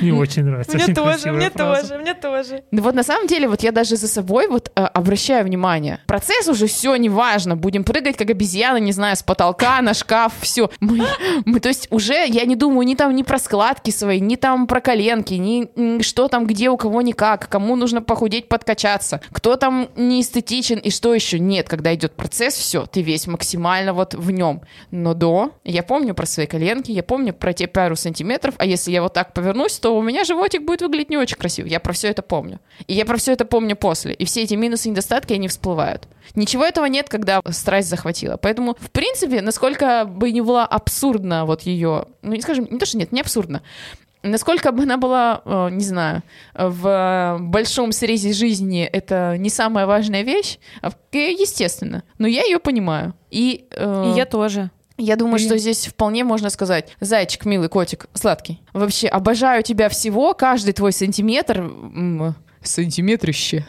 Мне очень нравится. Мне тоже, мне тоже, мне тоже. Ну вот на самом деле, вот я даже за собой вот э, обращаю внимание. Процесс уже все неважно. Будем прыгать как обезьяны, не знаю, с потолка на шкаф, все. Мы, мы, то есть уже я не думаю ни там ни про складки свои, ни там про коленки, ни что там где у кого никак, кому нужно похудеть, подкачаться, кто там не эстетичен и что еще. Нет, когда идет процесс, все, ты весь максимально вот в нем. Но до, я помню про свои коленки, я помню про те пару сантиметров, а если я вот так повернусь, то у меня животик будет выглядеть не очень красиво. Я про все это помню. И я про все это помню после. И все эти минусы и недостатки, они всплывают. Ничего этого нет, когда страсть захватила. Поэтому, в принципе, насколько бы не была абсурдна вот ее... Ну, не скажем, не то, что нет, не абсурдно. Насколько бы она была, э, не знаю, в большом срезе жизни это не самая важная вещь, э, естественно. Но я ее понимаю. И, э, И я тоже. Я думаю, что здесь вполне можно сказать, зайчик, милый котик, сладкий. Вообще, обожаю тебя всего, каждый твой сантиметр... Сантиметрище.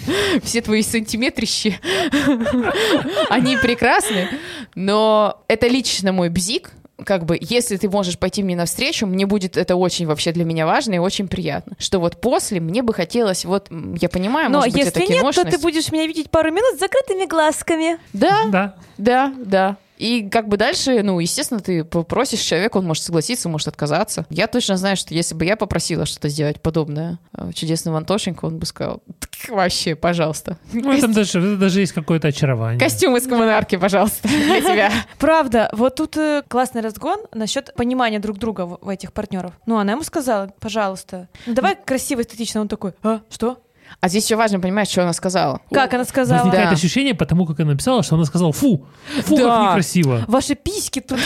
[laughs] Все твои сантиметрище. [laughs] Они прекрасны, но это лично мой бзик. Как бы, если ты можешь пойти мне навстречу, мне будет это очень вообще для меня важно и очень приятно. Что вот после мне бы хотелось, вот, я понимаю, Но может быть, если это нет, то ты киношность. будешь меня видеть пару минут с закрытыми глазками. Да, Да. да, да. И как бы дальше, ну, естественно, ты попросишь человека, он может согласиться, может отказаться. Я точно знаю, что если бы я попросила что-то сделать подобное э, чудесного Антошенька, он бы сказал, «Так вообще, пожалуйста. Ну, в этом даже, даже есть какое-то очарование. Костюм из коммунарки, пожалуйста, для [laughs] тебя. Правда, вот тут э, классный разгон насчет понимания друг друга в, в этих партнеров. Ну, она ему сказала, пожалуйста, ну давай красиво, эстетично. Он такой, а, что? А здесь еще важно понимать, что она сказала. Как она сказала? Возникает Да. ощущение, потому как она написала, что она сказала «фу, фу, Да. как некрасиво». Ваши письки тут.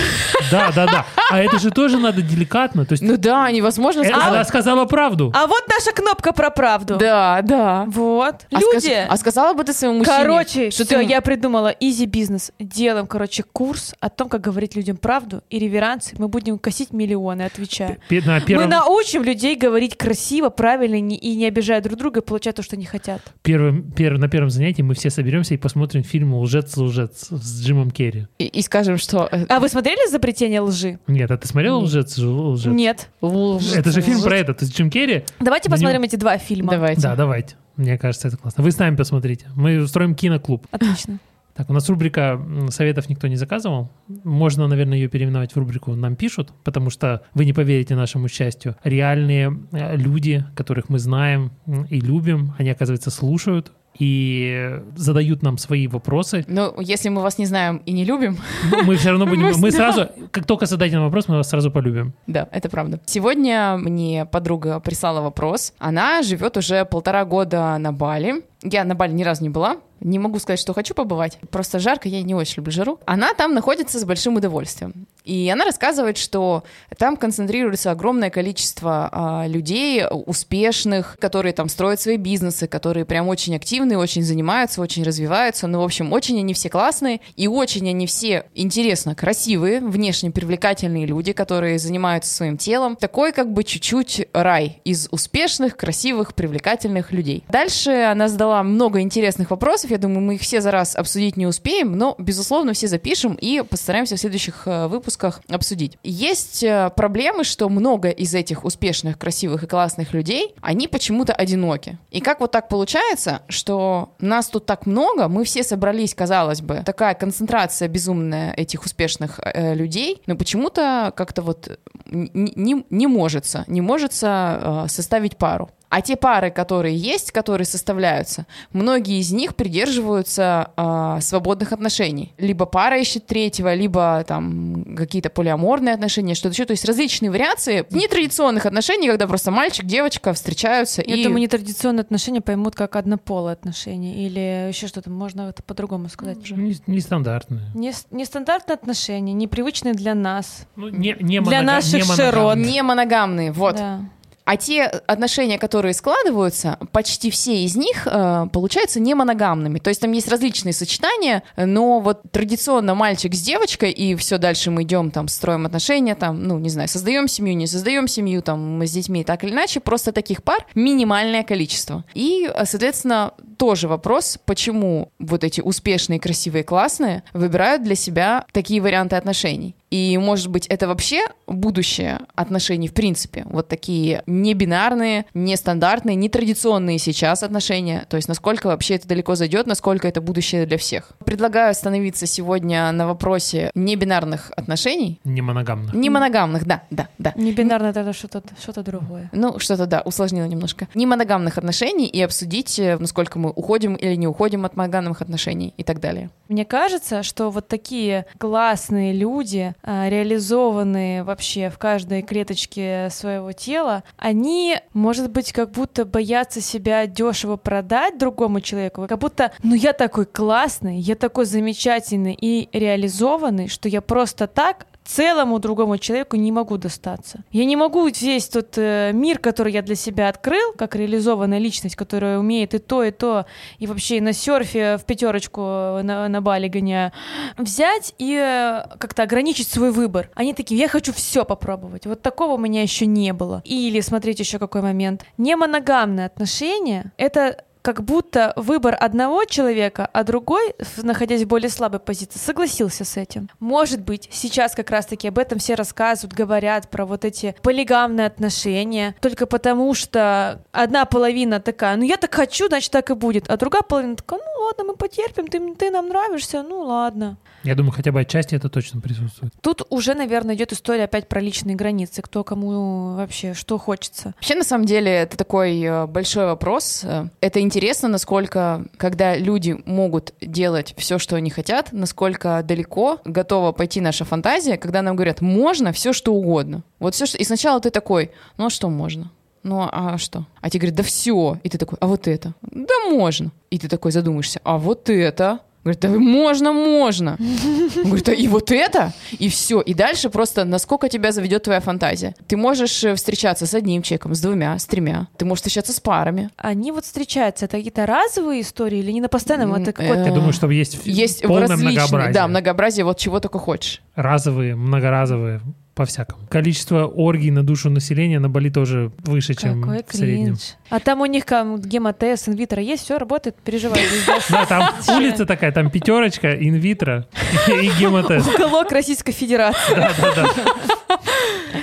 Да, да, да. А это же тоже надо деликатно. То есть Ну да, невозможно э, сказать. она сказала правду. А вот наша кнопка про правду. Да, да. Вот. А Люди. скаж- А сказала бы ты своему мужчине, Короче, что все, ты... я придумала easy бизнес. Делаем, короче, курс о том, как говорить людям правду и реверансы. Мы будем косить миллионы, отвечаю. На Мы первом, научим людей говорить красиво, правильно и не обижая друг друга, и получать то, что они хотят. первым, пер- на первом занятии мы все соберемся и посмотрим фильм «Лжец-лжец» с Джимом Керри. И, и скажем, что... э, А вы смотрели «Изобретение лжи»? Нет, а ты смотрел «Лжец»? лжец? Нет. лжец, Это же фильм лжец. про это. То есть Джим Керри? Давайте На посмотрим эти два фильма. Давайте. Да, давайте. Мне кажется, это классно. Вы с нами посмотрите. Мы устроим киноклуб. Отлично. Так, у нас рубрика «Советов никто не заказывал». Можно, наверное, ее переименовать в рубрику «Нам пишут», потому что вы не поверите нашему счастью. Реальные э, люди, которых мы знаем и любим, они, оказывается, слушают и задают нам свои вопросы. Но если мы вас не знаем и не любим, Ну, Мы все равно [laughs] будем... Мы сразу, как только зададите нам вопрос, мы вас сразу полюбим. Да, это правда. Сегодня мне подруга прислала вопрос. Она живет уже полтора года на Бали. Я на Бали ни разу не была. Не могу сказать, что хочу побывать. Просто жарко, я не очень люблю жару. Она там находится с большим удовольствием. И она рассказывает, что там концентрируется огромное количество а, людей успешных, которые там строят свои бизнесы, которые прям очень активные, очень занимаются, очень развиваются. Ну, в общем, очень они все классные, и очень они все интересно красивые, внешне привлекательные люди, которые занимаются своим телом. Такой как бы чуть-чуть рай из успешных, красивых, привлекательных людей. Дальше она задала много интересных вопросов. Я думаю, мы их все за раз обсудить не успеем, но, безусловно, все запишем и постараемся в следующих э, выпусках обсудить. Есть э, проблемы, что много из этих успешных, красивых и классных людей, они почему-то одиноки. И как вот так получается, что нас тут так много, мы все собрались, казалось бы, такая концентрация безумная этих успешных э, людей, но почему-то как-то вот н- не, не можется, не можется э, составить пару. А те пары, которые есть, которые составляются, многие из них придерживаются а, свободных отношений. Либо пара ищет третьего, либо там какие-то полиаморные отношения, что-то еще. То есть различные вариации нетрадиционных отношений, когда просто мальчик, девочка встречаются Я и... думаю, нетрадиционные отношения поймут как однополые отношения или еще что-то. Можно это по-другому сказать уже. Не- Нестандартные. Не, нестандартные отношения, непривычные для нас. Ну, не, не Для монога- наших не широт. моногамные. Не моногамные, вот. Да. А те отношения, которые складываются, почти все из них э, получаются не моногамными. То есть там есть различные сочетания, но вот традиционно мальчик с девочкой, и все дальше мы идем, там, строим отношения, там, ну, не знаю, создаем семью, не создаем семью, там, мы с детьми, так или иначе, просто таких пар минимальное количество. И, э, соответственно, тоже вопрос, почему вот эти успешные, красивые, классные выбирают для себя такие варианты отношений. И, может быть, это вообще будущее отношений в принципе. Вот такие небинарные, нестандартные, нетрадиционные сейчас отношения. То есть насколько вообще это далеко зайдет, насколько это будущее для всех. Предлагаю остановиться сегодня на вопросе небинарных отношений. Не моногамных. Не моногамных, да, да, да. Не бинарно это что-то что другое. Ну, что-то, да, усложнила немножко. Не моногамных отношений и обсудить, э, насколько мы уходим или не уходим от моногамных отношений и так далее. Мне кажется, что вот такие классные люди, а, реализованные вообще в каждой клеточке своего тела, они, может быть, как будто боятся себя дешево продать другому человеку, как будто, ну я такой классный, я такой замечательный и реализованный, что я просто так целому другому человеку не могу достаться. Я не могу весь тот э, мир, который я для себя открыл, как реализованная личность, которая умеет и то, и то, и вообще на серфе в пятерочку на, на Бали гоняю, взять и э, как-то ограничить свой выбор. Они такие, я хочу все попробовать. Вот такого у меня еще не было. Или, смотрите еще какой момент. Не моногамные отношения — это как будто выбор одного человека, а другой, находясь в более слабой позиции, согласился с этим. Может быть, сейчас как раз-таки об этом все рассказывают, говорят про вот эти полигамные отношения, только потому что одна половина такая, ну я так хочу, значит так и будет, а другая половина такая, ну ладно, мы потерпим, ты, ты нам нравишься, ну ладно. Я думаю, хотя бы отчасти это точно присутствует. Тут уже, наверное, идет история опять про личные границы, кто кому вообще что хочется. Вообще, на самом деле, это такой э, большой вопрос. Э, Это интересно, насколько, когда люди могут делать все, что они хотят, насколько далеко готова пойти наша фантазия, когда нам говорят, можно все, что угодно. Вот все, что... И сначала ты такой, ну а что можно? Ну а что? А тебе говорят, да все. И ты такой, а вот это? Да можно. И ты такой задумаешься, а вот это? Говорит, да можно, можно. [laughs] Он говорит, а и вот это? И все. И дальше просто насколько тебя заведет твоя фантазия. Ты можешь э, встречаться с одним человеком, с двумя, с тремя. Ты можешь встречаться с парами. Они вот встречаются, это какие-то разовые истории или не на постоянном? Это какой-то э, Я думаю, что есть, Есть полное различные, многообразие. да, многообразие, вот чего только хочешь. Разовые, многоразовые, по-всякому. Количество оргий на душу населения на Бали тоже выше, чем Какой в среднем. кринж. А там у них там гемотест, инвитро есть, все работает, переживай. [laughs] Да, там улица такая, там пятерочка, инвитро [laughs] и гемотест. Уголок Российской Федерации. Да-да-да. [laughs]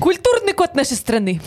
Культурный код нашей страны.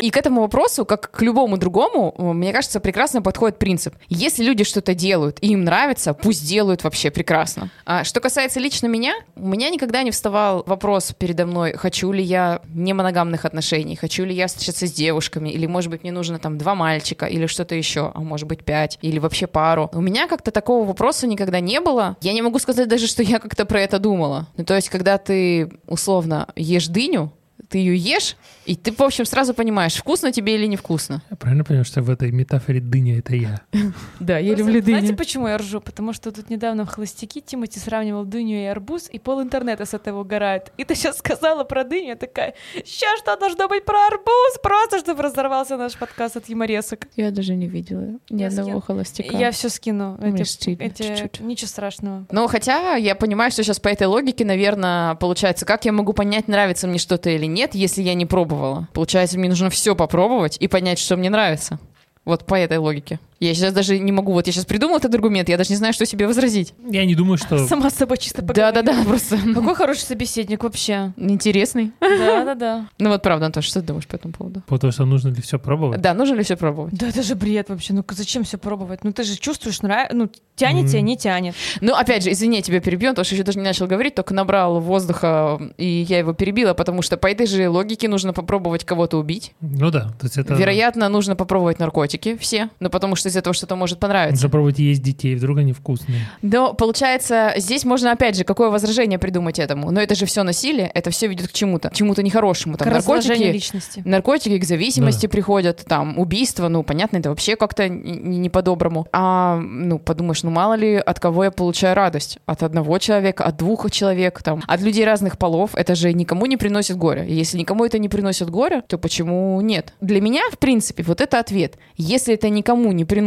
И к этому вопросу, как к любому другому, мне кажется, прекрасно подходит принцип. Если люди что-то делают и им нравится, пусть делают вообще прекрасно. А что касается лично меня, у меня никогда не вставал вопрос передо мной, хочу ли я не моногамных отношений, хочу ли я встречаться с девушками, или, может быть, мне нужно там два мальчика, или что-то еще, а может быть, пять, или вообще пару. У меня как-то такого вопроса никогда не было. Я не могу сказать даже, что я как-то про это думала. Ну, то есть, когда ты, условно, ешь дыню, ты ее ешь, и ты, в общем, сразу понимаешь, вкусно тебе или невкусно. Я правильно понимаю, что в этой метафоре дыня — это я? [laughs] Да, я люблю Знаете, дыню. почему я ржу? Потому что тут недавно в «Холостяки» Тимати сравнивал дыню и арбуз, и пол интернета с этого угорает. И ты сейчас сказала про дыню, я такая, сейчас что должно быть про арбуз? Просто, чтобы разорвался наш подкаст от юморесок. Я даже не видела ни одного холостяка. Я все скину. Чуть-чуть. Ничего страшного. Ну, хотя я понимаю, что сейчас по этой логике, наверное, получается, как я могу понять, нравится мне что-то или нет, если я не пробовала? Получается, мне нужно все попробовать и понять, что мне нравится. Вот по этой лоgiке. Я сейчас даже не могу, вот я сейчас придумал этот аргумент, я даже не знаю, что себе возразить. Я не думаю, что... Сама с собой чисто поговорила. Да-да-да, просто Какой хороший собеседник вообще. интересный. Да-да-да. Ну вот правда, Антош, что ты думаешь по этому поводу? Потому что нужно ли все пробовать? Да, нужно ли все пробовать? Да это же бред вообще. Ну зачем все пробовать? Ну ты же чувствуешь, нрав... ну тянет тебя, не тянет. Ну, опять же, извини, я тебя перебью, потому что еще даже не начал говорить, только набрал воздуха, и я его перебила, потому что по этой же логике нужно попробовать кого-то убить. Ну да, то есть это... Вероятно, нужно попробовать наркотики все, ну, потому что из этого что-то может понравиться. Попробуйте есть детей, вдруг они вкусные. Но, получается, здесь можно, опять же, какое возражение придумать этому? Но это же все насилие, это все ведет к чему-то, к чему-то нехорошему. Там К наркотики, личности. наркотики к зависимости Да. приходят, там, убийство, ну, понятно, это вообще как-то н- н- не по-доброму. А, ну, подумаешь, ну, мало ли, от кого я получаю радость? От одного человека, от двух человек, там, от людей разных полов. Это же никому не приносит горя. И если никому это не приносит горя, то почему нет? Для меня, в принципе, вот это ответ. Если это никому не приносит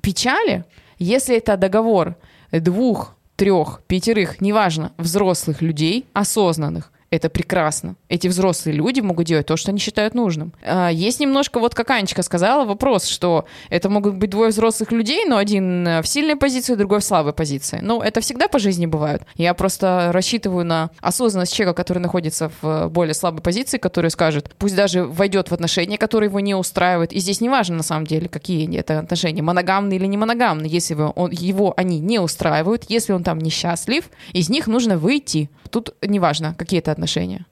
печали, если это договор двух, трех, пятерых, неважно, взрослых людей, осознанных, это прекрасно. Эти взрослые люди могут делать то, что они считают нужным. А, Есть немножко, вот как Анечка сказала, вопрос, что это могут быть двое взрослых людей, но один э, в сильной позиции, другой в слабой позиции. Ну, это всегда по жизни бывает. Я просто рассчитываю на осознанность человека, который находится в э, более слабой позиции, который скажет, пусть даже войдет в отношения, которые его не устраивают. И здесь не важно, на самом деле, какие это отношения, моногамные или не моногамные. Если вы- он, его они не устраивают, если он там несчастлив, из них нужно выйти. Тут неважно, какие это отношения.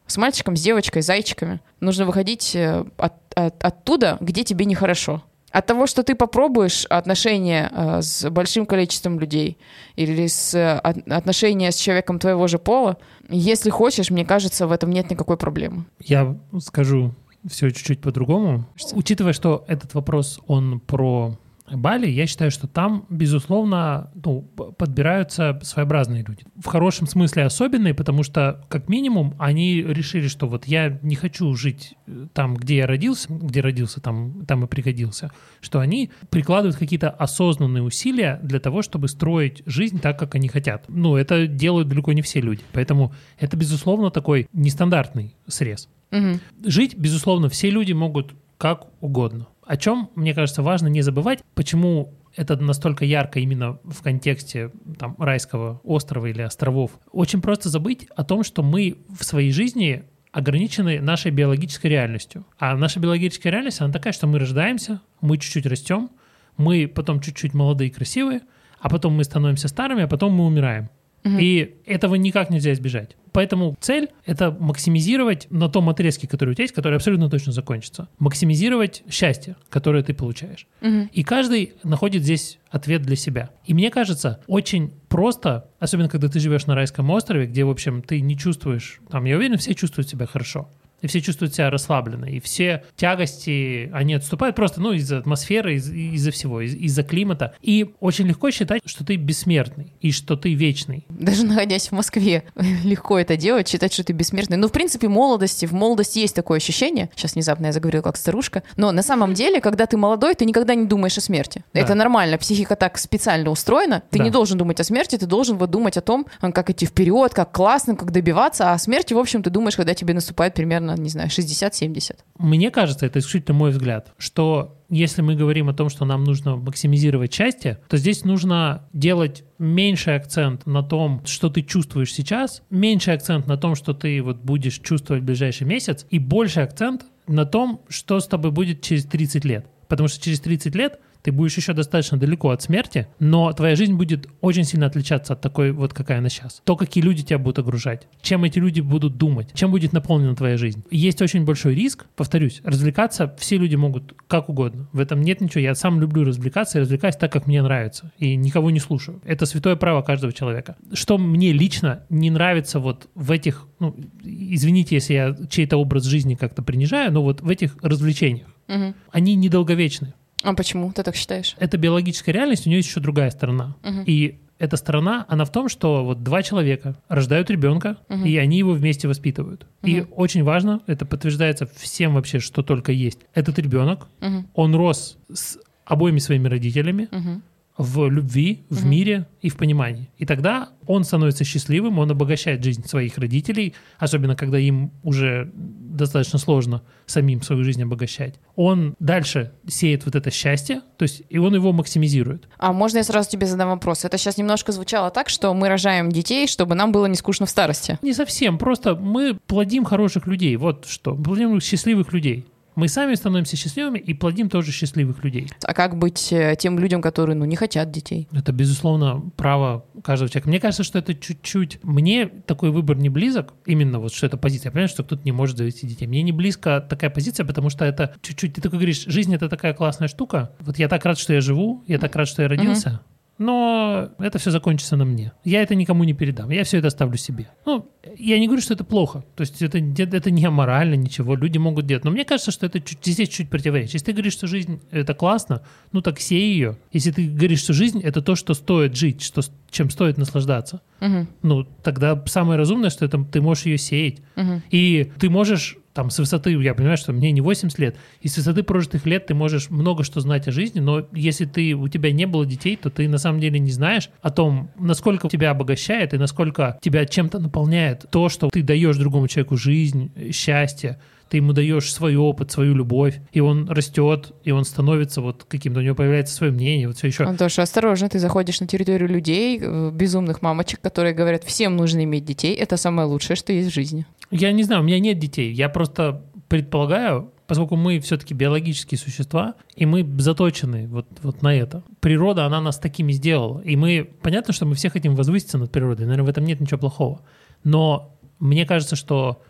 С мальчиком, с девочкой, с зайчиками. Нужно выходить э, от- от- оттуда, где тебе нехорошо. От того, что ты попробуешь отношения э, с большим количеством людей или с э, от- отношения с человеком твоего же пола, если хочешь, мне кажется, в этом нет никакой проблемы. Я скажу все чуть-чуть по-другому. Учитывая, что этот вопрос, он про Бали, я считаю, что там, безусловно, ну, подбираются своеобразные люди. В хорошем смысле особенные, потому что, как минимум, они решили, что вот я не хочу жить э, там, где я родился, где родился, там, там и пригодился, что они прикладывают какие-то осознанные усилия для того, чтобы строить жизнь так, как они хотят. Ну, это делают далеко не все люди. Поэтому это, безусловно, такой нестандартный срез. Мгм. Жить, безусловно, все люди могут как угодно. О чем, мне кажется, важно не забывать, почему это настолько ярко именно в контексте там, райского острова или островов. Очень просто забыть о том, что мы в своей жизни ограничены нашей биологической реальностью. А наша биологическая реальность, она такая, что мы рождаемся, мы чуть-чуть растем, мы потом чуть-чуть молодые и красивые, а потом мы становимся старыми, а потом мы умираем. И этого никак нельзя избежать. Поэтому цель — это максимизировать на том отрезке, который у тебя есть, который абсолютно точно закончится. Максимизировать счастье, которое ты получаешь. Мгм. И каждый находит здесь ответ для себя. И мне кажется, очень просто, особенно когда ты живешь на райском острове, где, в общем, ты не чувствуешь, там, я уверен, все чувствуют себя хорошо. И все чувствуют себя расслабленно. И все тягости, они отступают просто, ну, из-за атмосферы, из- из-за всего, из- из-за климата. И очень легко считать, что ты бессмертный и что ты вечный. Даже находясь в Москве, [laughs] легко это делать, считать, что ты бессмертный. Ну, в принципе, молодости, в молодости есть такое ощущение. Сейчас внезапно я заговорила как старушка. Но на самом деле, когда ты молодой, ты никогда не думаешь о смерти. Да. Это нормально. Психика так специально устроена. Ты Да. не должен думать о смерти, ты должен вот думать о том, как идти вперед, как классно, как добиваться. А о смерти, в общем, ты думаешь, когда тебе наступает примерно на, не знаю, 60-70. Мне кажется, это исключительно мой взгляд, что если мы говорим о том, что нам нужно максимизировать счастье, то здесь нужно делать меньший акцент на том, что ты чувствуешь сейчас, меньший акцент на том, что ты вот будешь чувствовать в ближайший месяц, и больший акцент на том, что с тобой будет через 30 лет. Потому что через 30 лет ты будешь еще достаточно далеко от смерти, но твоя жизнь будет очень сильно отличаться от такой вот, какая она сейчас. То, какие люди тебя будут огружать, чем эти люди будут думать, чем будет наполнена твоя жизнь. Есть очень большой риск, повторюсь, развлекаться все люди могут как угодно. В этом нет ничего. Я сам люблю развлекаться и развлекаюсь так, как мне нравится. И никого не слушаю. Это святое право каждого человека. Что мне лично не нравится вот в этих, ну, извините, если я чей-то образ жизни как-то принижаю, но вот в этих развлечениях. Мгм. Они недолговечны. А почему ты так считаешь? Это биологическая реальность, у нее есть еще другая сторона. Мгм. И эта сторона, она в том, что вот два человека рождают ребенка, Мгм. и они его вместе воспитывают. И Мгм. очень важно, это подтверждается всем вообще, что только есть. Этот ребенок, Мгм. он рос с обоими своими родителями Мгм. В любви, в Мгм. мире и в понимании. И тогда он становится счастливым, он обогащает жизнь своих родителей, особенно когда им уже достаточно сложно самим свою жизнь обогащать. Он дальше сеет вот это счастье, то есть и он его максимизирует. А можно я сразу тебе задам вопрос? Это сейчас немножко звучало так, что мы рожаем детей, чтобы нам было не скучно в старости. Не совсем, просто мы плодим хороших людей, вот что, плодим счастливых людей. Мы сами становимся счастливыми и плодим тоже счастливых людей. А как быть э, тем людям, которые, ну, не хотят детей? Это, безусловно, право каждого человека. Мне кажется, что это чуть-чуть... Мне такой выбор не близок, именно вот что это позиция. Я понимаю, что кто-то не может завести детей. Мне не близко такая позиция, потому что это чуть-чуть... Ты такой говоришь, жизнь — это такая классная штука. Вот я так рад, что я живу, я так рад, что я родился. Но это все закончится на мне. Я это никому не передам. Я все это оставлю себе. Ну, я не говорю, что это плохо. То есть это, это не аморально, ничего. Люди могут делать. Но мне кажется, что это чуть, здесь чуть противоречие. Если ты говоришь, что жизнь — это классно, ну так сей ее. Если ты говоришь, что жизнь — это то, что стоит жить, что, чем стоит наслаждаться, Мгм. ну тогда самое разумное, что это, ты можешь ее сеять. Мгм. И ты можешь там с высоты, я понимаю, что мне не 80 лет, и с высоты прожитых лет ты можешь много что знать о жизни, но если ты, у тебя не было детей, то ты на самом деле не знаешь о том, насколько тебя обогащает и насколько тебя чем-то наполняет то, что ты даешь другому человеку жизнь, счастье, ты ему даешь свой опыт, свою любовь, и он растет, и он становится вот каким-то, у него появляется свое мнение, вот все еще. Антоша, осторожно, ты заходишь на территорию людей, э, безумных мамочек, которые говорят, всем нужно иметь детей, это самое лучшее, что есть в жизни. Я не знаю, у меня нет детей. Я просто предполагаю, поскольку мы все-таки биологические существа, и мы заточены вот, вот на это. Природа, она нас такими сделала. И мы, понятно, что мы все хотим возвыситься над природой, наверное, в этом нет ничего плохого. Но мне кажется, что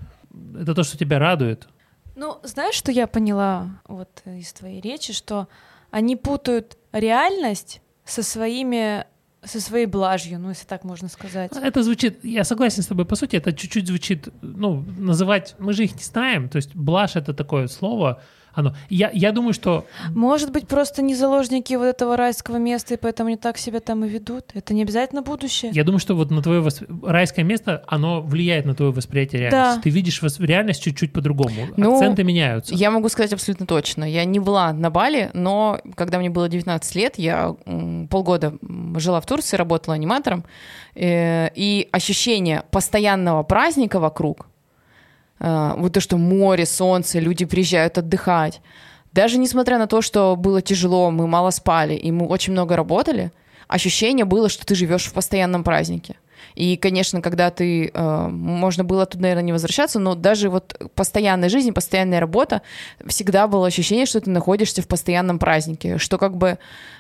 это то, что тебя радует. Ну, знаешь, что я поняла вот из твоей речи, что они путают реальность со своими со своей блажью, ну, если так можно сказать. Это звучит, я согласен с тобой, по сути, это чуть-чуть звучит, ну, называть, мы же их не знаем, то есть блажь — это такое слово, оно. Я, я думаю, что Может быть, просто не заложники вот этого райского места, и поэтому они так себя там и ведут. Это не обязательно будущее. Я думаю, что вот на твое восп- райское место, оно влияет на твое восприятие реальности. Да. Ты видишь вос- реальность чуть-чуть по-другому. Ну, Акценты меняются. Я могу сказать абсолютно точно. Я не была на Бали, но когда мне было 19 лет, я полгода жила в Турции, работала аниматором, э, и ощущение постоянного праздника вокруг, вот то, что море, солнце, люди приезжают отдыхать, даже несмотря на то, что было тяжело, мы мало спали и мы очень много работали, ощущение было, что ты живешь в постоянном празднике. И, конечно, когда ты... э, можно было тут, наверное, не возвращаться, но даже вот постоянная жизнь, постоянная работа, всегда было ощущение, что ты находишься в постоянном празднике, что как бы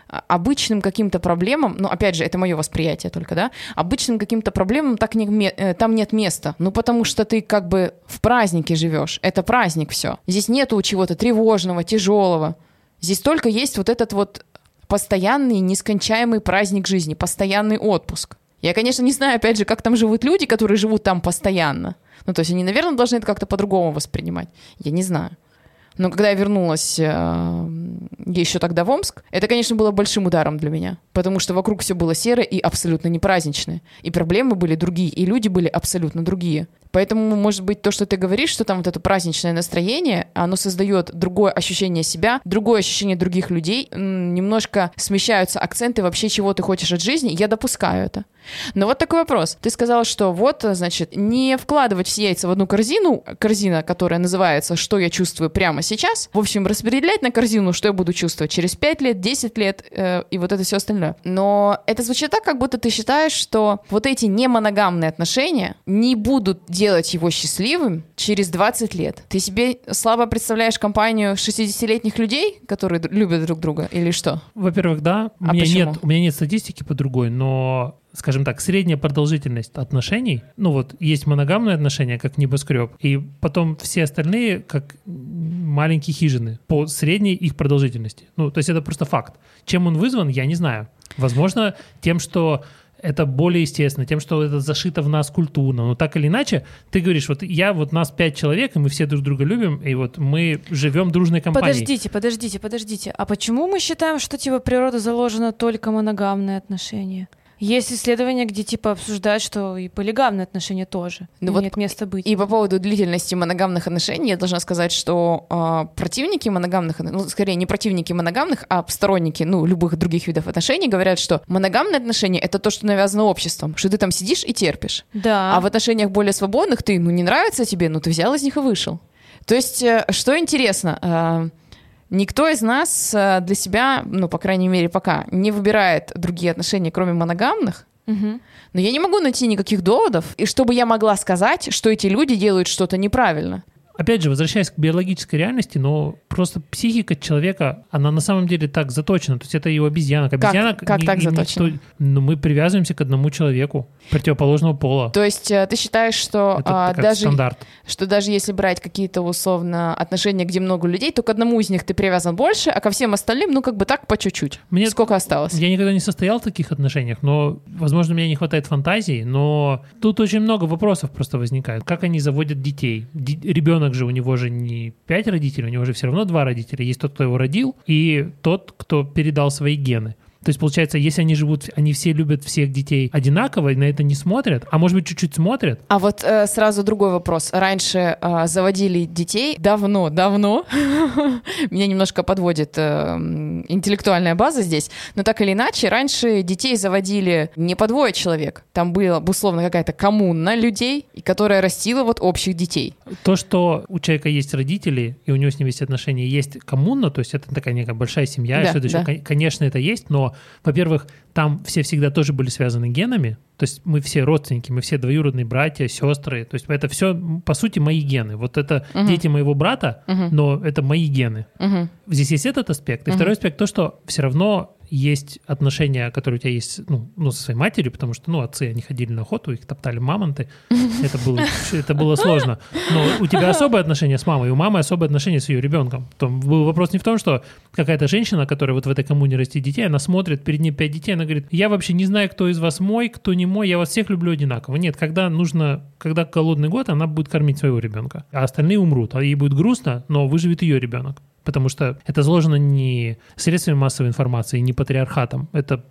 а, обычным каким-то проблемам, ну, опять же, это мое восприятие только, да, обычным каким-то проблемам так не, э, там нет места, ну, потому что ты как бы в празднике живешь, это праздник все. Здесь нету чего-то тревожного, тяжелого. Здесь только есть вот этот вот постоянный, нескончаемый праздник жизни, постоянный отпуск. Я, конечно, не знаю, опять же, как там живут люди, которые живут там постоянно. Ну, то есть они, наверное, должны это как-то по-другому воспринимать. Я не знаю. Но когда я вернулась э, еще тогда в Омск, это, конечно, было большим ударом для меня, потому что вокруг все было серо и абсолютно не праздничное. И проблемы были другие, и люди были абсолютно другие. Поэтому, может быть, то, что ты говоришь, что там вот это праздничное настроение, оно создает другое ощущение себя, другое ощущение других людей, немножко смещаются акценты вообще, чего ты хочешь от жизни, я допускаю это. Но вот такой вопрос. Ты сказала, что вот, значит, не вкладывать все яйца в одну корзину, корзина, которая называется «Что я чувствую прямо сейчас», в общем, распределять на корзину, что я буду чувствовать через 5 лет, 10 лет э, и вот это все остальное. Но это звучит так, как будто ты считаешь, что вот эти немоногамные отношения не будут делать его счастливым через 20 лет. Ты себе слабо представляешь компанию 60-летних людей, которые любят друг друга, или что? Во-первых, да. У, а меня почему? нет, у меня нет статистики по другой, но скажем так, средняя продолжительность отношений, ну вот есть моногамные отношения, как небоскреб, и потом все остальные, как маленькие хижины, по средней их продолжительности. Ну, то есть это просто факт. Чем он вызван, я не знаю. Возможно, тем, что это более естественно, тем, что это зашито в нас культурно. Но так или иначе, ты говоришь, вот я, вот нас пять человек, и мы все друг друга любим, и вот мы живем дружной компанией. Подождите, подождите, подождите. А почему мы считаем, что типа природа заложена только моногамные отношения? Есть исследования, где типа обсуждают, что и полигамные отношения тоже Ну вот имеют место быть. И по поводу длительности моногамных отношений я должна сказать, что э, противники моногамных, ну, скорее не противники моногамных, а сторонники, ну, любых других видов отношений говорят, что моногамные отношения — это то, что навязано обществом, что ты там сидишь и терпишь. Да. А в отношениях более свободных ты, ну, не нравится тебе, ну, ты взял из них и вышел. То есть, э, что интересно, э, Никто из нас э, для себя, ну, по крайней мере, пока, не выбирает другие отношения, кроме моногамных. Мгм. Но я не могу найти никаких доводов, и чтобы я могла сказать, что эти люди делают что-то неправильно. Опять же, возвращаясь к биологической реальности, но просто психика человека, она на самом деле так заточена. То есть это его обезьянок. Обезьянок как ни- так ни- никто- заточена? ну, мы привязываемся к одному человеку противоположного пола. То есть э, ты считаешь, что это а, как даже, стандарт. что даже если брать какие-то условно отношения, где много людей, то к одному из них ты привязан больше, а ко всем остальным, ну, как бы так по чуть-чуть. Мне- Сколько осталось? Я никогда не состоял в таких отношениях, но, возможно, мне не хватает фантазии, но тут очень много вопросов просто возникает. Как они заводят детей? Ди- ребенок же, у него же не пять родителей, у него же все равно два родителя. Есть тот, кто его родил, и тот, кто передал свои гены. То есть, получается, если они живут, они все любят всех детей одинаково, и на это не смотрят, а может быть, чуть-чуть смотрят, А вот э, сразу другой вопрос. Раньше э, заводили детей давно, давно. [laughs] Меня немножко подводит э, интеллектуальная база здесь. Но так или иначе, раньше детей заводили не по двое человек. Там была, условно, какая-то коммуна людей, и которая растила вот общих детей. то, что у человека есть родители, и у него с ним есть отношения, есть коммуна, то есть это такая некая большая семья, и Да, это ещё, да. кон- конечно, это есть, но, во-первых, там все всегда тоже были связаны генами, то есть мы все родственники, мы все двоюродные братья, сестры, то есть это все, по сути, мои гены. Вот это Мгм. дети моего брата, Мгм. но это мои гены. Мгм. Здесь есть этот аспект. И Мгм. второй аспект то, что все равно есть отношения, которые у тебя есть ну, ну, со своей матерью, потому что, ну, отцы, они ходили на охоту, их топтали мамонты. [laughs] Это было, это было сложно. Но у тебя особое отношение с мамой, у мамы особое отношение с ее ребенком. Там был вопрос не в том, что какая-то женщина, которая вот в этой коммуне растит детей, она смотрит, перед ней пять детей, она говорит, я вообще не знаю, кто из вас мой, кто не мой, я вас всех люблю одинаково. Нет, когда нужно, когда голодный год, она будет кормить своего ребенка, а остальные умрут, а ей будет грустно, но выживет ее ребенок. Потому что это заложено не средствами массовой информации, не патриархатом. Это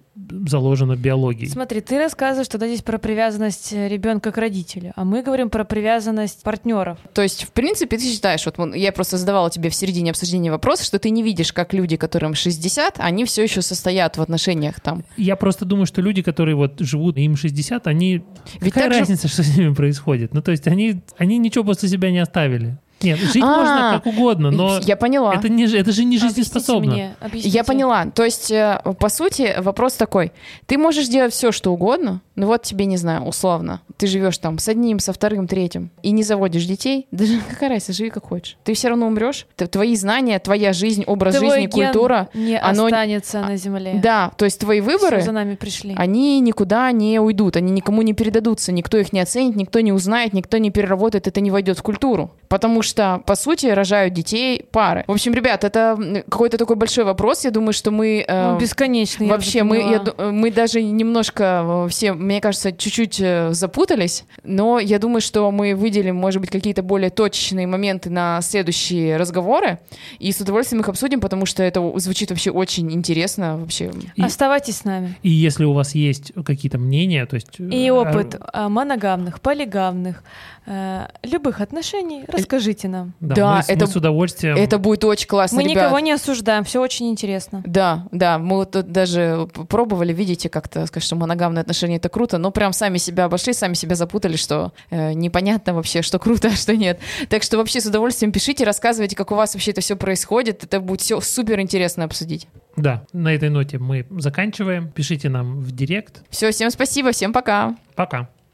заложено биологией. Смотри, ты рассказываешь тогда здесь про привязанность ребенка к родителю, а мы говорим про привязанность партнеров. То есть, в принципе, ты считаешь, вот я просто задавала тебе в середине обсуждения вопрос, что ты не видишь, как люди, которым 60, они все еще состоят в отношениях там. Я просто думаю, что люди, которые вот живут, им 60, они... Ведь Какая так же- разница, что с ними происходит? Ну, то есть они, они ничего после себя не оставили. Нет, жить А, можно как угодно, но Я поняла. это, не, это же не Объясните жизнеспособно. мне, объясните. Я поняла. То есть, э, по сути, вопрос такой. Ты можешь делать все, что угодно, ну вот тебе, не знаю, условно. Ты живешь там с одним, со вторым, третьим, и не заводишь детей. [laughs] Даже какая разница, живи как хочешь. Ты все равно умрешь. Твои знания, твоя жизнь, образ Твой жизни, ген культура. не оно- останется на земле. Да, то есть твои выборы, Всё за нами пришли. они никуда не уйдут, они никому не передадутся, никто их не оценит, никто не узнает, никто не переработает, это не войдет в культуру. Потому что, по сути, рожают детей пары. В общем, ребят, это какой-то такой большой вопрос. Я думаю, что мы... э, Ну, бесконечный. Вообще, мы, я ду- мы даже немножко э, все, мне кажется, чуть-чуть э, запутались, но я думаю, что мы выделим, может быть, какие-то более точечные моменты на следующие разговоры, и с удовольствием их обсудим, потому что это звучит вообще очень интересно вообще. И- Оставайтесь с нами. И если у вас есть какие-то мнения, то есть... И э, опыт а, моногамных, полигамных, э, любых отношений, расскажите нам. Да, Да, мы, с- мы это- с удовольствием... Это будет очень классно, Мы ребят. никого не осуждаем, все очень интересно. Да, да, мы вот тут даже пробовали, видите, как-то сказать, что моногамные отношения это круто, но прям сами себя обошли, сами себя запутали, что э, непонятно вообще, что круто, а что нет. Так что вообще с удовольствием пишите, рассказывайте, как у вас вообще это все происходит, это будет все супер интересно обсудить. Да, на этой ноте мы заканчиваем. Пишите нам в директ. Все, всем спасибо, всем пока. Пока.